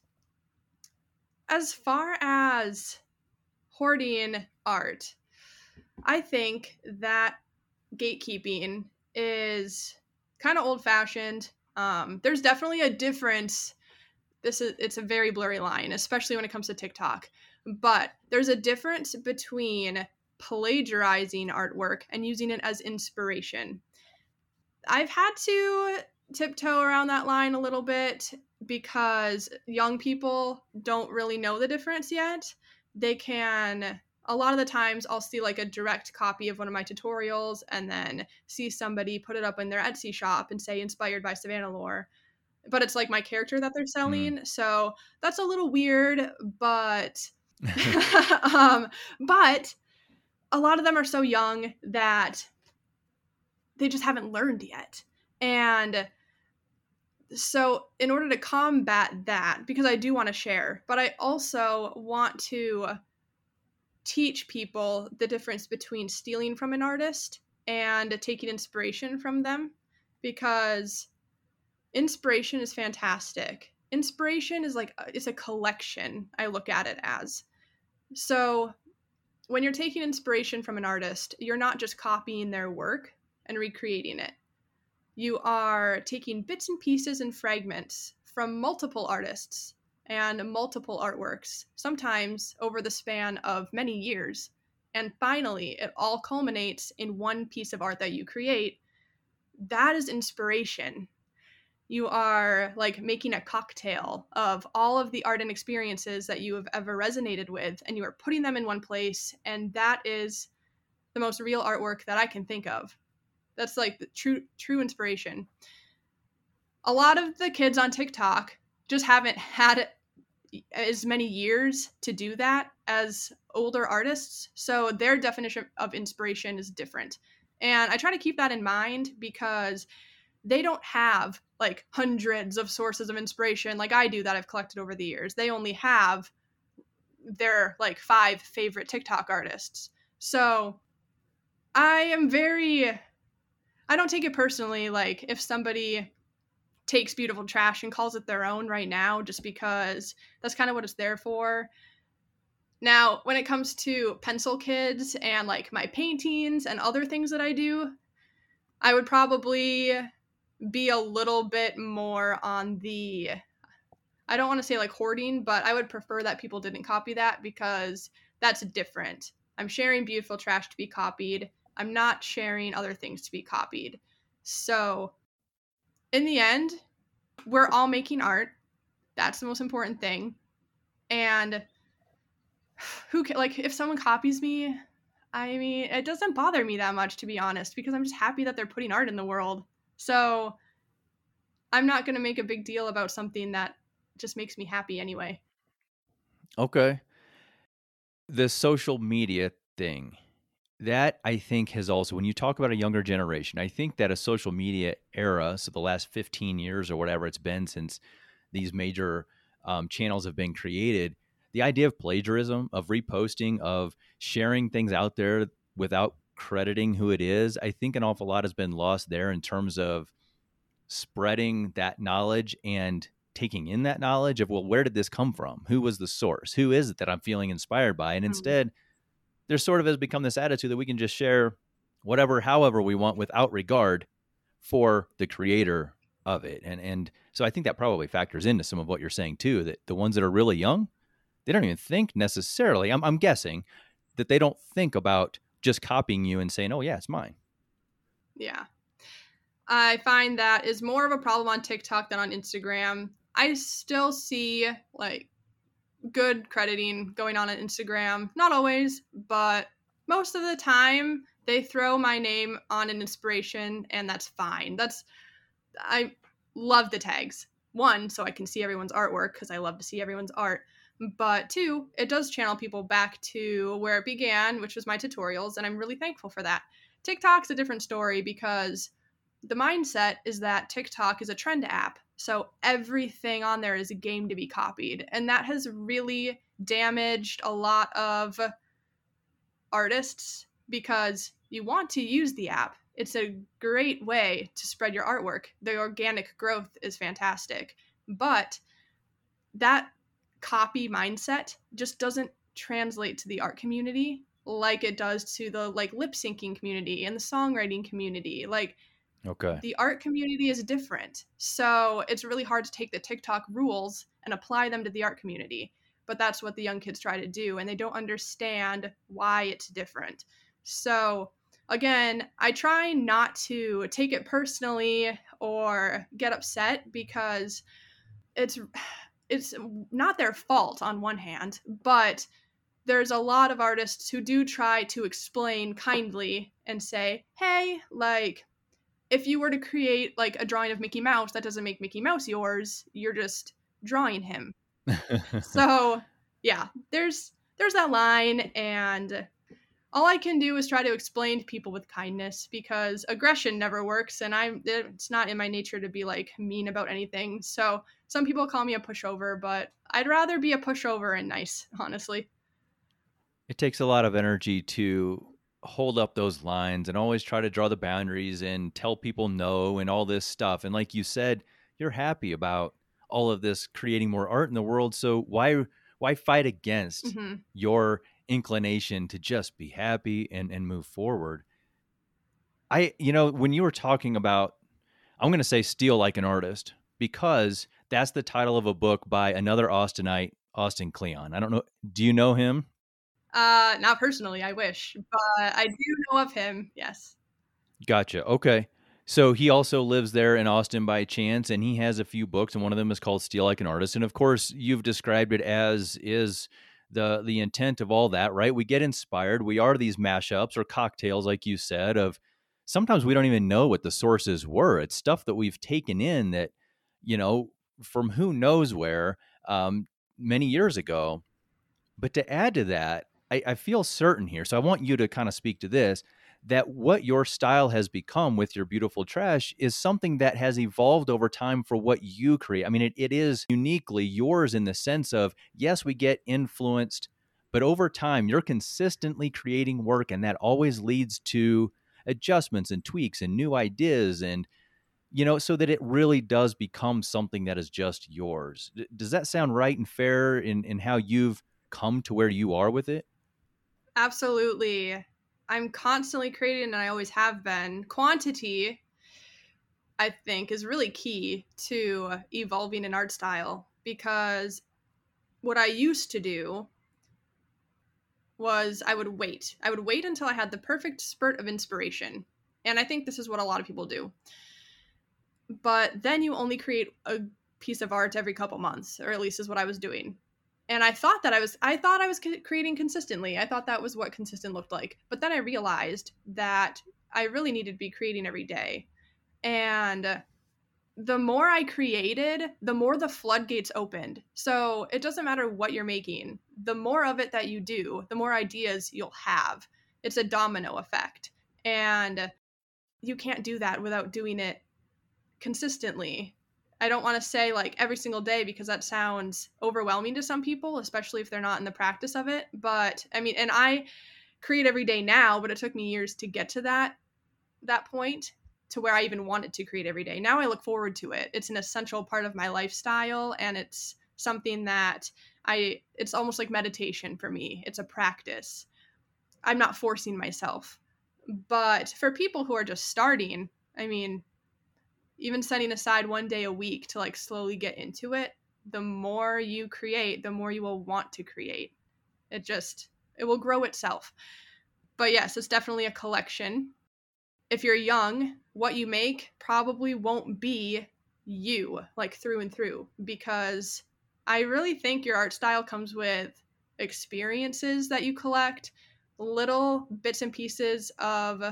as far as hoarding art, I think that gatekeeping is kind of old fashioned. Um, there's definitely a difference. This is it's a very blurry line, especially when it comes to TikTok. But there's a difference between plagiarizing artwork and using it as inspiration. I've had to tiptoe around that line a little bit because young people don't really know the difference yet. They can a lot of the times I'll see like a direct copy of one of my tutorials and then see somebody put it up in their Etsy shop and say inspired by Savannah Lohr. But it's like my character that they're mm. selling. Mm. So that's a little weird, but um but a lot of them are so young that they just haven't learned yet. And so in order to combat that because I do want to share, but I also want to teach people the difference between stealing from an artist and taking inspiration from them because inspiration is fantastic. Inspiration is like uh, it's a collection. I look at it as. So when you're taking inspiration from an artist, you're not just copying their work and recreating it. You are taking bits and pieces and fragments from multiple artists and multiple artworks, sometimes over the span of many years. And finally, it all culminates in one piece of art that you create. That is inspiration. You are like making a cocktail of all of the art and experiences that you have ever resonated with, and you are putting them in one place. And that is the most real artwork that I can think of. That's like the true true inspiration. A lot of the kids on TikTok just haven't had as many years to do that as older artists. So their definition of inspiration is different. And I try to keep that in mind because they don't have like hundreds of sources of inspiration like I do that I've collected over the years. They only have their like five favorite TikTok artists. So I am very I don't take it personally like if somebody takes beautiful trash and calls it their own right now just because that's kind of what it's there for. Now, when it comes to pencil kids and like my paintings and other things that I do, I would probably be a little bit more on the I don't want to say like hoarding, but I would prefer that people didn't copy that because that's different. I'm sharing beautiful trash to be copied. I'm not sharing other things to be copied. So in the end, we're all making art. That's the most important thing. And who can, like if someone copies me, I mean, it doesn't bother me that much to be honest because I'm just happy that they're putting art in the world. So I'm not going to make a big deal about something that just makes me happy anyway. Okay. The social media thing that I think has also, when you talk about a younger generation, I think that a social media era, so the last 15 years or whatever it's been since these major um, channels have been created, the idea of plagiarism, of reposting, of sharing things out there without crediting who it is, I think an awful lot has been lost there in terms of spreading that knowledge and taking in that knowledge of well where did this come from? Who was the source? Who is it that i'm feeling inspired by? And mm-hmm. instead there sort of has become this attitude that we can just share whatever however we want without regard for the creator of it. And and so i think that probably factors into some of what you're saying too that the ones that are really young they don't even think necessarily i'm, I'm guessing that they don't think about just copying you and saying oh yeah it's mine. Yeah. I find that is more of a problem on TikTok than on Instagram. I still see like good crediting going on on Instagram. Not always, but most of the time they throw my name on an inspiration and that's fine. That's I love the tags. One, so I can see everyone's artwork because I love to see everyone's art. But two, it does channel people back to where it began, which was my tutorials, and I'm really thankful for that. TikTok's a different story because the mindset is that TikTok is a trend app. So everything on there is a game to be copied. And that has really damaged a lot of artists because you want to use the app. It's a great way to spread your artwork. The organic growth is fantastic. But that copy mindset just doesn't translate to the art community like it does to the like lip syncing community and the songwriting community. Like Okay. The art community is different. So it's really hard to take the TikTok rules and apply them to the art community. But that's what the young kids try to do, and they don't understand why it's different. So, again, I try not to take it personally or get upset because it's it's not their fault on one hand, but there's a lot of artists who do try to explain kindly and say, "Hey, like if you were to create like a drawing of Mickey Mouse, that doesn't make Mickey Mouse yours. You're just drawing him. so yeah, there's there's that line, and all I can do is try to explain to people with kindness because aggression never works, and I'm it's not in my nature to be like mean about anything. So some people call me a pushover, but I'd rather be a pushover and nice, honestly. It takes a lot of energy to hold up those lines and always try to draw the boundaries and tell people no and all this stuff. And like you said, you're happy about all of this creating more art in the world. So why why fight against mm-hmm. your inclination to just be happy and and move forward? I you know, when you were talking about I'm going to say steal like an artist because that's the title of a book by another Austinite, Austin Kleon. I don't know. Do you know him? Uh, not personally, I wish, but I do know of him. Yes. Gotcha. Okay. So he also lives there in Austin by chance, and he has a few books, and one of them is called "Steal Like an Artist." And of course, you've described it as is the the intent of all that, right? We get inspired. We are these mashups or cocktails, like you said. Of sometimes we don't even know what the sources were. It's stuff that we've taken in that, you know, from who knows where, um, many years ago. But to add to that, I, I feel certain here. So I want you to kind of speak to this that what your style has become with your beautiful trash is something that has evolved over time for what you create. I mean, it, it is uniquely yours in the sense of, yes, we get influenced, but over time, you're consistently creating work, and that always leads to adjustments and tweaks and new ideas and you know so that it really does become something that is just yours does that sound right and fair in in how you've come to where you are with it Absolutely. I'm constantly creating and I always have been. Quantity, I think, is really key to evolving an art style because what I used to do was I would wait. I would wait until I had the perfect spurt of inspiration. And I think this is what a lot of people do. But then you only create a piece of art every couple months, or at least is what I was doing and I thought that I was I thought I was creating consistently. I thought that was what consistent looked like. But then I realized that I really needed to be creating every day. And the more I created, the more the floodgates opened. So it doesn't matter what you're making. The more of it that you do, the more ideas you'll have. It's a domino effect. And you can't do that without doing it consistently I don't want to say like every single day because that sounds overwhelming to some people, especially if they're not in the practice of it. But I mean, and I create every day now, but it took me years to get to that that point to where I even wanted to create every day. Now I look forward to it. It's an essential part of my lifestyle and it's something that I it's almost like meditation for me. It's a practice. I'm not forcing myself. But for people who are just starting, I mean, even setting aside one day a week to like slowly get into it, the more you create, the more you will want to create. It just it will grow itself. But yes, it's definitely a collection. If you're young, what you make probably won't be you, like through and through, because I really think your art style comes with experiences that you collect, little bits and pieces of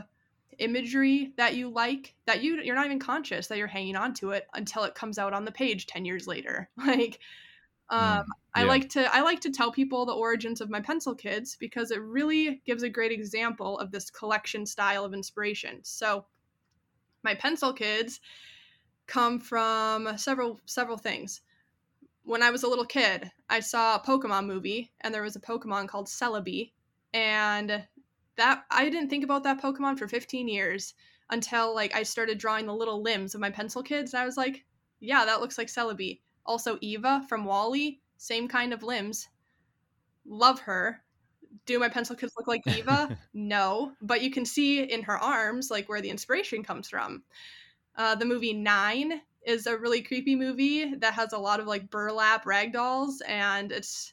imagery that you like that you you're not even conscious that you're hanging on to it until it comes out on the page 10 years later. Like um, mm, yeah. I like to I like to tell people the origins of my pencil kids because it really gives a great example of this collection style of inspiration. So my pencil kids come from several several things when I was a little kid, I saw a Pokemon movie and there was a Pokemon called Celebi. And that I didn't think about that Pokemon for 15 years until like I started drawing the little limbs of my pencil kids. And I was like, yeah, that looks like Celebi. Also, Eva from WALL-E, same kind of limbs. Love her. Do my pencil kids look like Eva? no. But you can see in her arms like where the inspiration comes from. Uh, the movie Nine is a really creepy movie that has a lot of like burlap rag dolls, and it's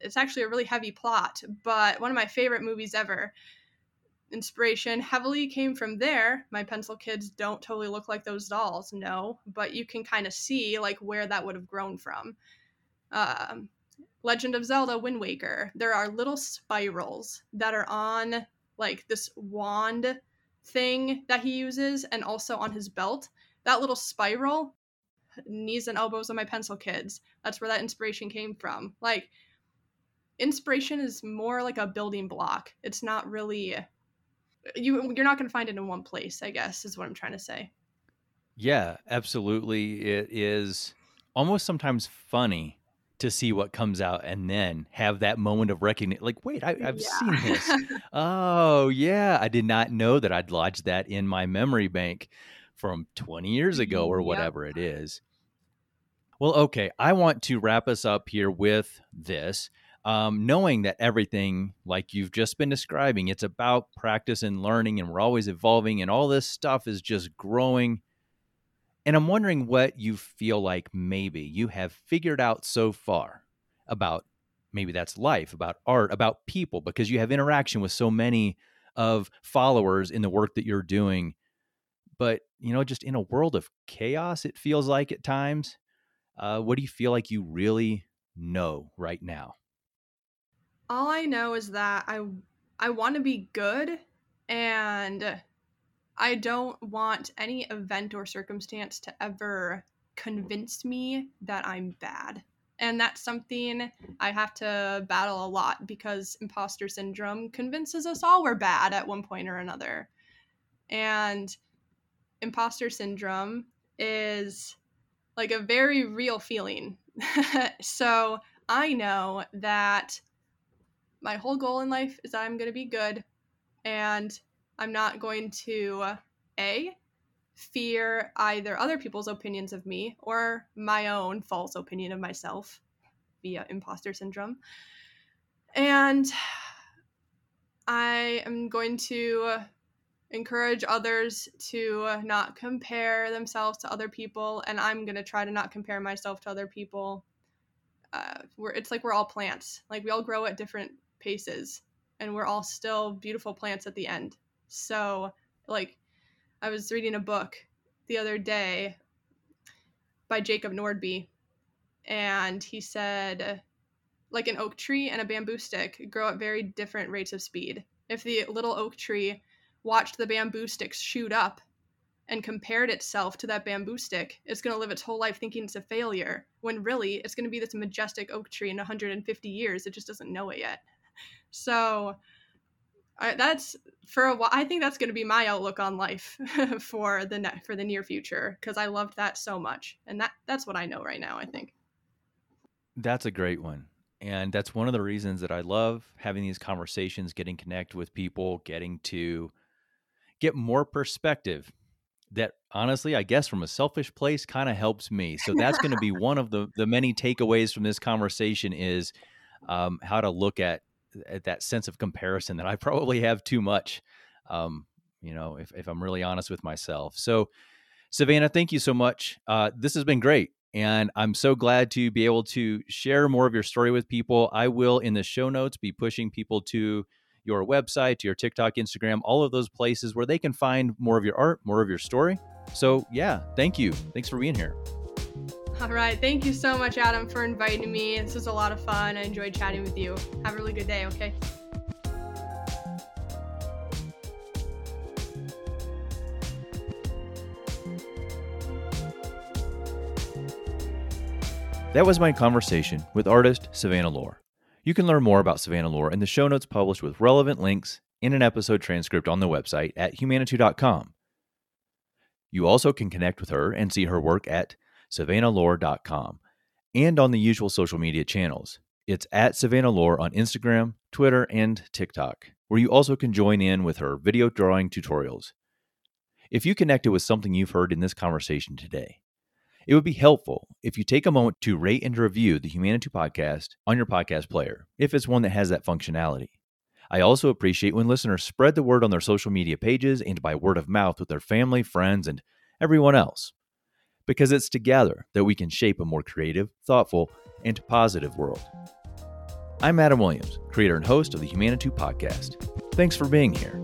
it's actually a really heavy plot but one of my favorite movies ever. Inspiration heavily came from there. My pencil kids don't totally look like those dolls no but you can kind of see like where that would have grown from. Um, legend of zelda wind waker. There are little spirals that are on like this wand thing that he uses and also on his belt. That little spiral knees and elbows of my pencil kids that's where that inspiration came from. Like inspiration is more like a building block it's not really you you're not going to find it in one place i guess is what i'm trying to say yeah absolutely it is almost sometimes funny to see what comes out and then have that moment of recognition like wait I, have yeah. seen this oh yeah i did not know that i'd lodged that in my memory bank from 20 years ago mm-hmm. or whatever yep. it is. Well, okay, I want to wrap us up here with this. Um, knowing that everything, like you've just been describing, it's about practice and learning, and we're always evolving, and all this stuff is just growing. And I'm wondering what you feel like maybe you have figured out so far about maybe that's life, about art, about people, because you have interaction with so many of followers in the work that you're doing but, you know, just in a world of chaos, it feels like at times. Uh, what do you feel like you really know right now? All I know is that I I want to be good and I don't want any event or circumstance to ever convince me that I'm bad. And that's something I have to battle a lot because imposter syndrome convinces us all we're bad at one point or another. And imposter syndrome is like a very real feeling. so I know that my whole goal in life is that I'm going to be good and I'm not going to A, fear either other people's opinions of me or my own false opinion of myself via imposter syndrome. And I am going to encourage others to not compare themselves to other people and i'm going to try to not compare myself to other people uh, we're, it's like we're all plants like we all grow at different paces and we're all still beautiful plants at the end so like i was reading a book the other day by jacob nordby and he said like an oak tree and a bamboo stick grow at very different rates of speed if the little oak tree watched the bamboo sticks shoot up and compared itself to that bamboo stick, it's going to live its whole life thinking it's a failure, when really it's going to be this majestic oak tree in 150 years. It just doesn't know it yet. So I, that's for a while. I think that's going to be my outlook on life for the ne- for the near future because I loved that so much, and that that's what I know right now. I think that's a great one, and that's one of the reasons that I love having these conversations, getting connect with people, getting to get more perspective. That honestly, I guess from a selfish place, kind of helps me. So that's going to be one of the the many takeaways from this conversation is um, how to look at at that sense of comparison that I probably have too much. Um, you know, if, if I'm really honest with myself. So, Savannah, thank you so much. Uh, this has been great. And I'm so glad to be able to share more of your story with people. I will, in the show notes, be pushing people to your website, to your TikTok, Instagram, all of those places where they can find more of your art, more of your story. So, yeah, thank you. Thanks for being here. All right. Thank you so much, Adam, for inviting me. This was a lot of fun. I enjoyed chatting with you. Have a really good day, okay? That was my conversation with artist Savannah Lohr. You can learn more about Savannah Lohr in the show notes published with relevant links in an episode transcript on the website at humanitou.com. You also can connect with her and see her work at savannahlohr.com, and on the usual social media channels. It's at Savannah Lohr on Instagram, Twitter, and TikTok, where you also can join in with her video drawing tutorials. If you connected with something you've heard in this conversation today, it would be helpful if you take a moment to rate and review the Humanitou podcast on your podcast player, if it's one that has that functionality. I also appreciate when listeners spread the word on their social media pages and by word of mouth with their family, friends, and everyone else because it's together that we can shape a more creative, thoughtful, and positive world. I'm Adam Williams, creator and host of the Humanitou podcast. Thanks for being here.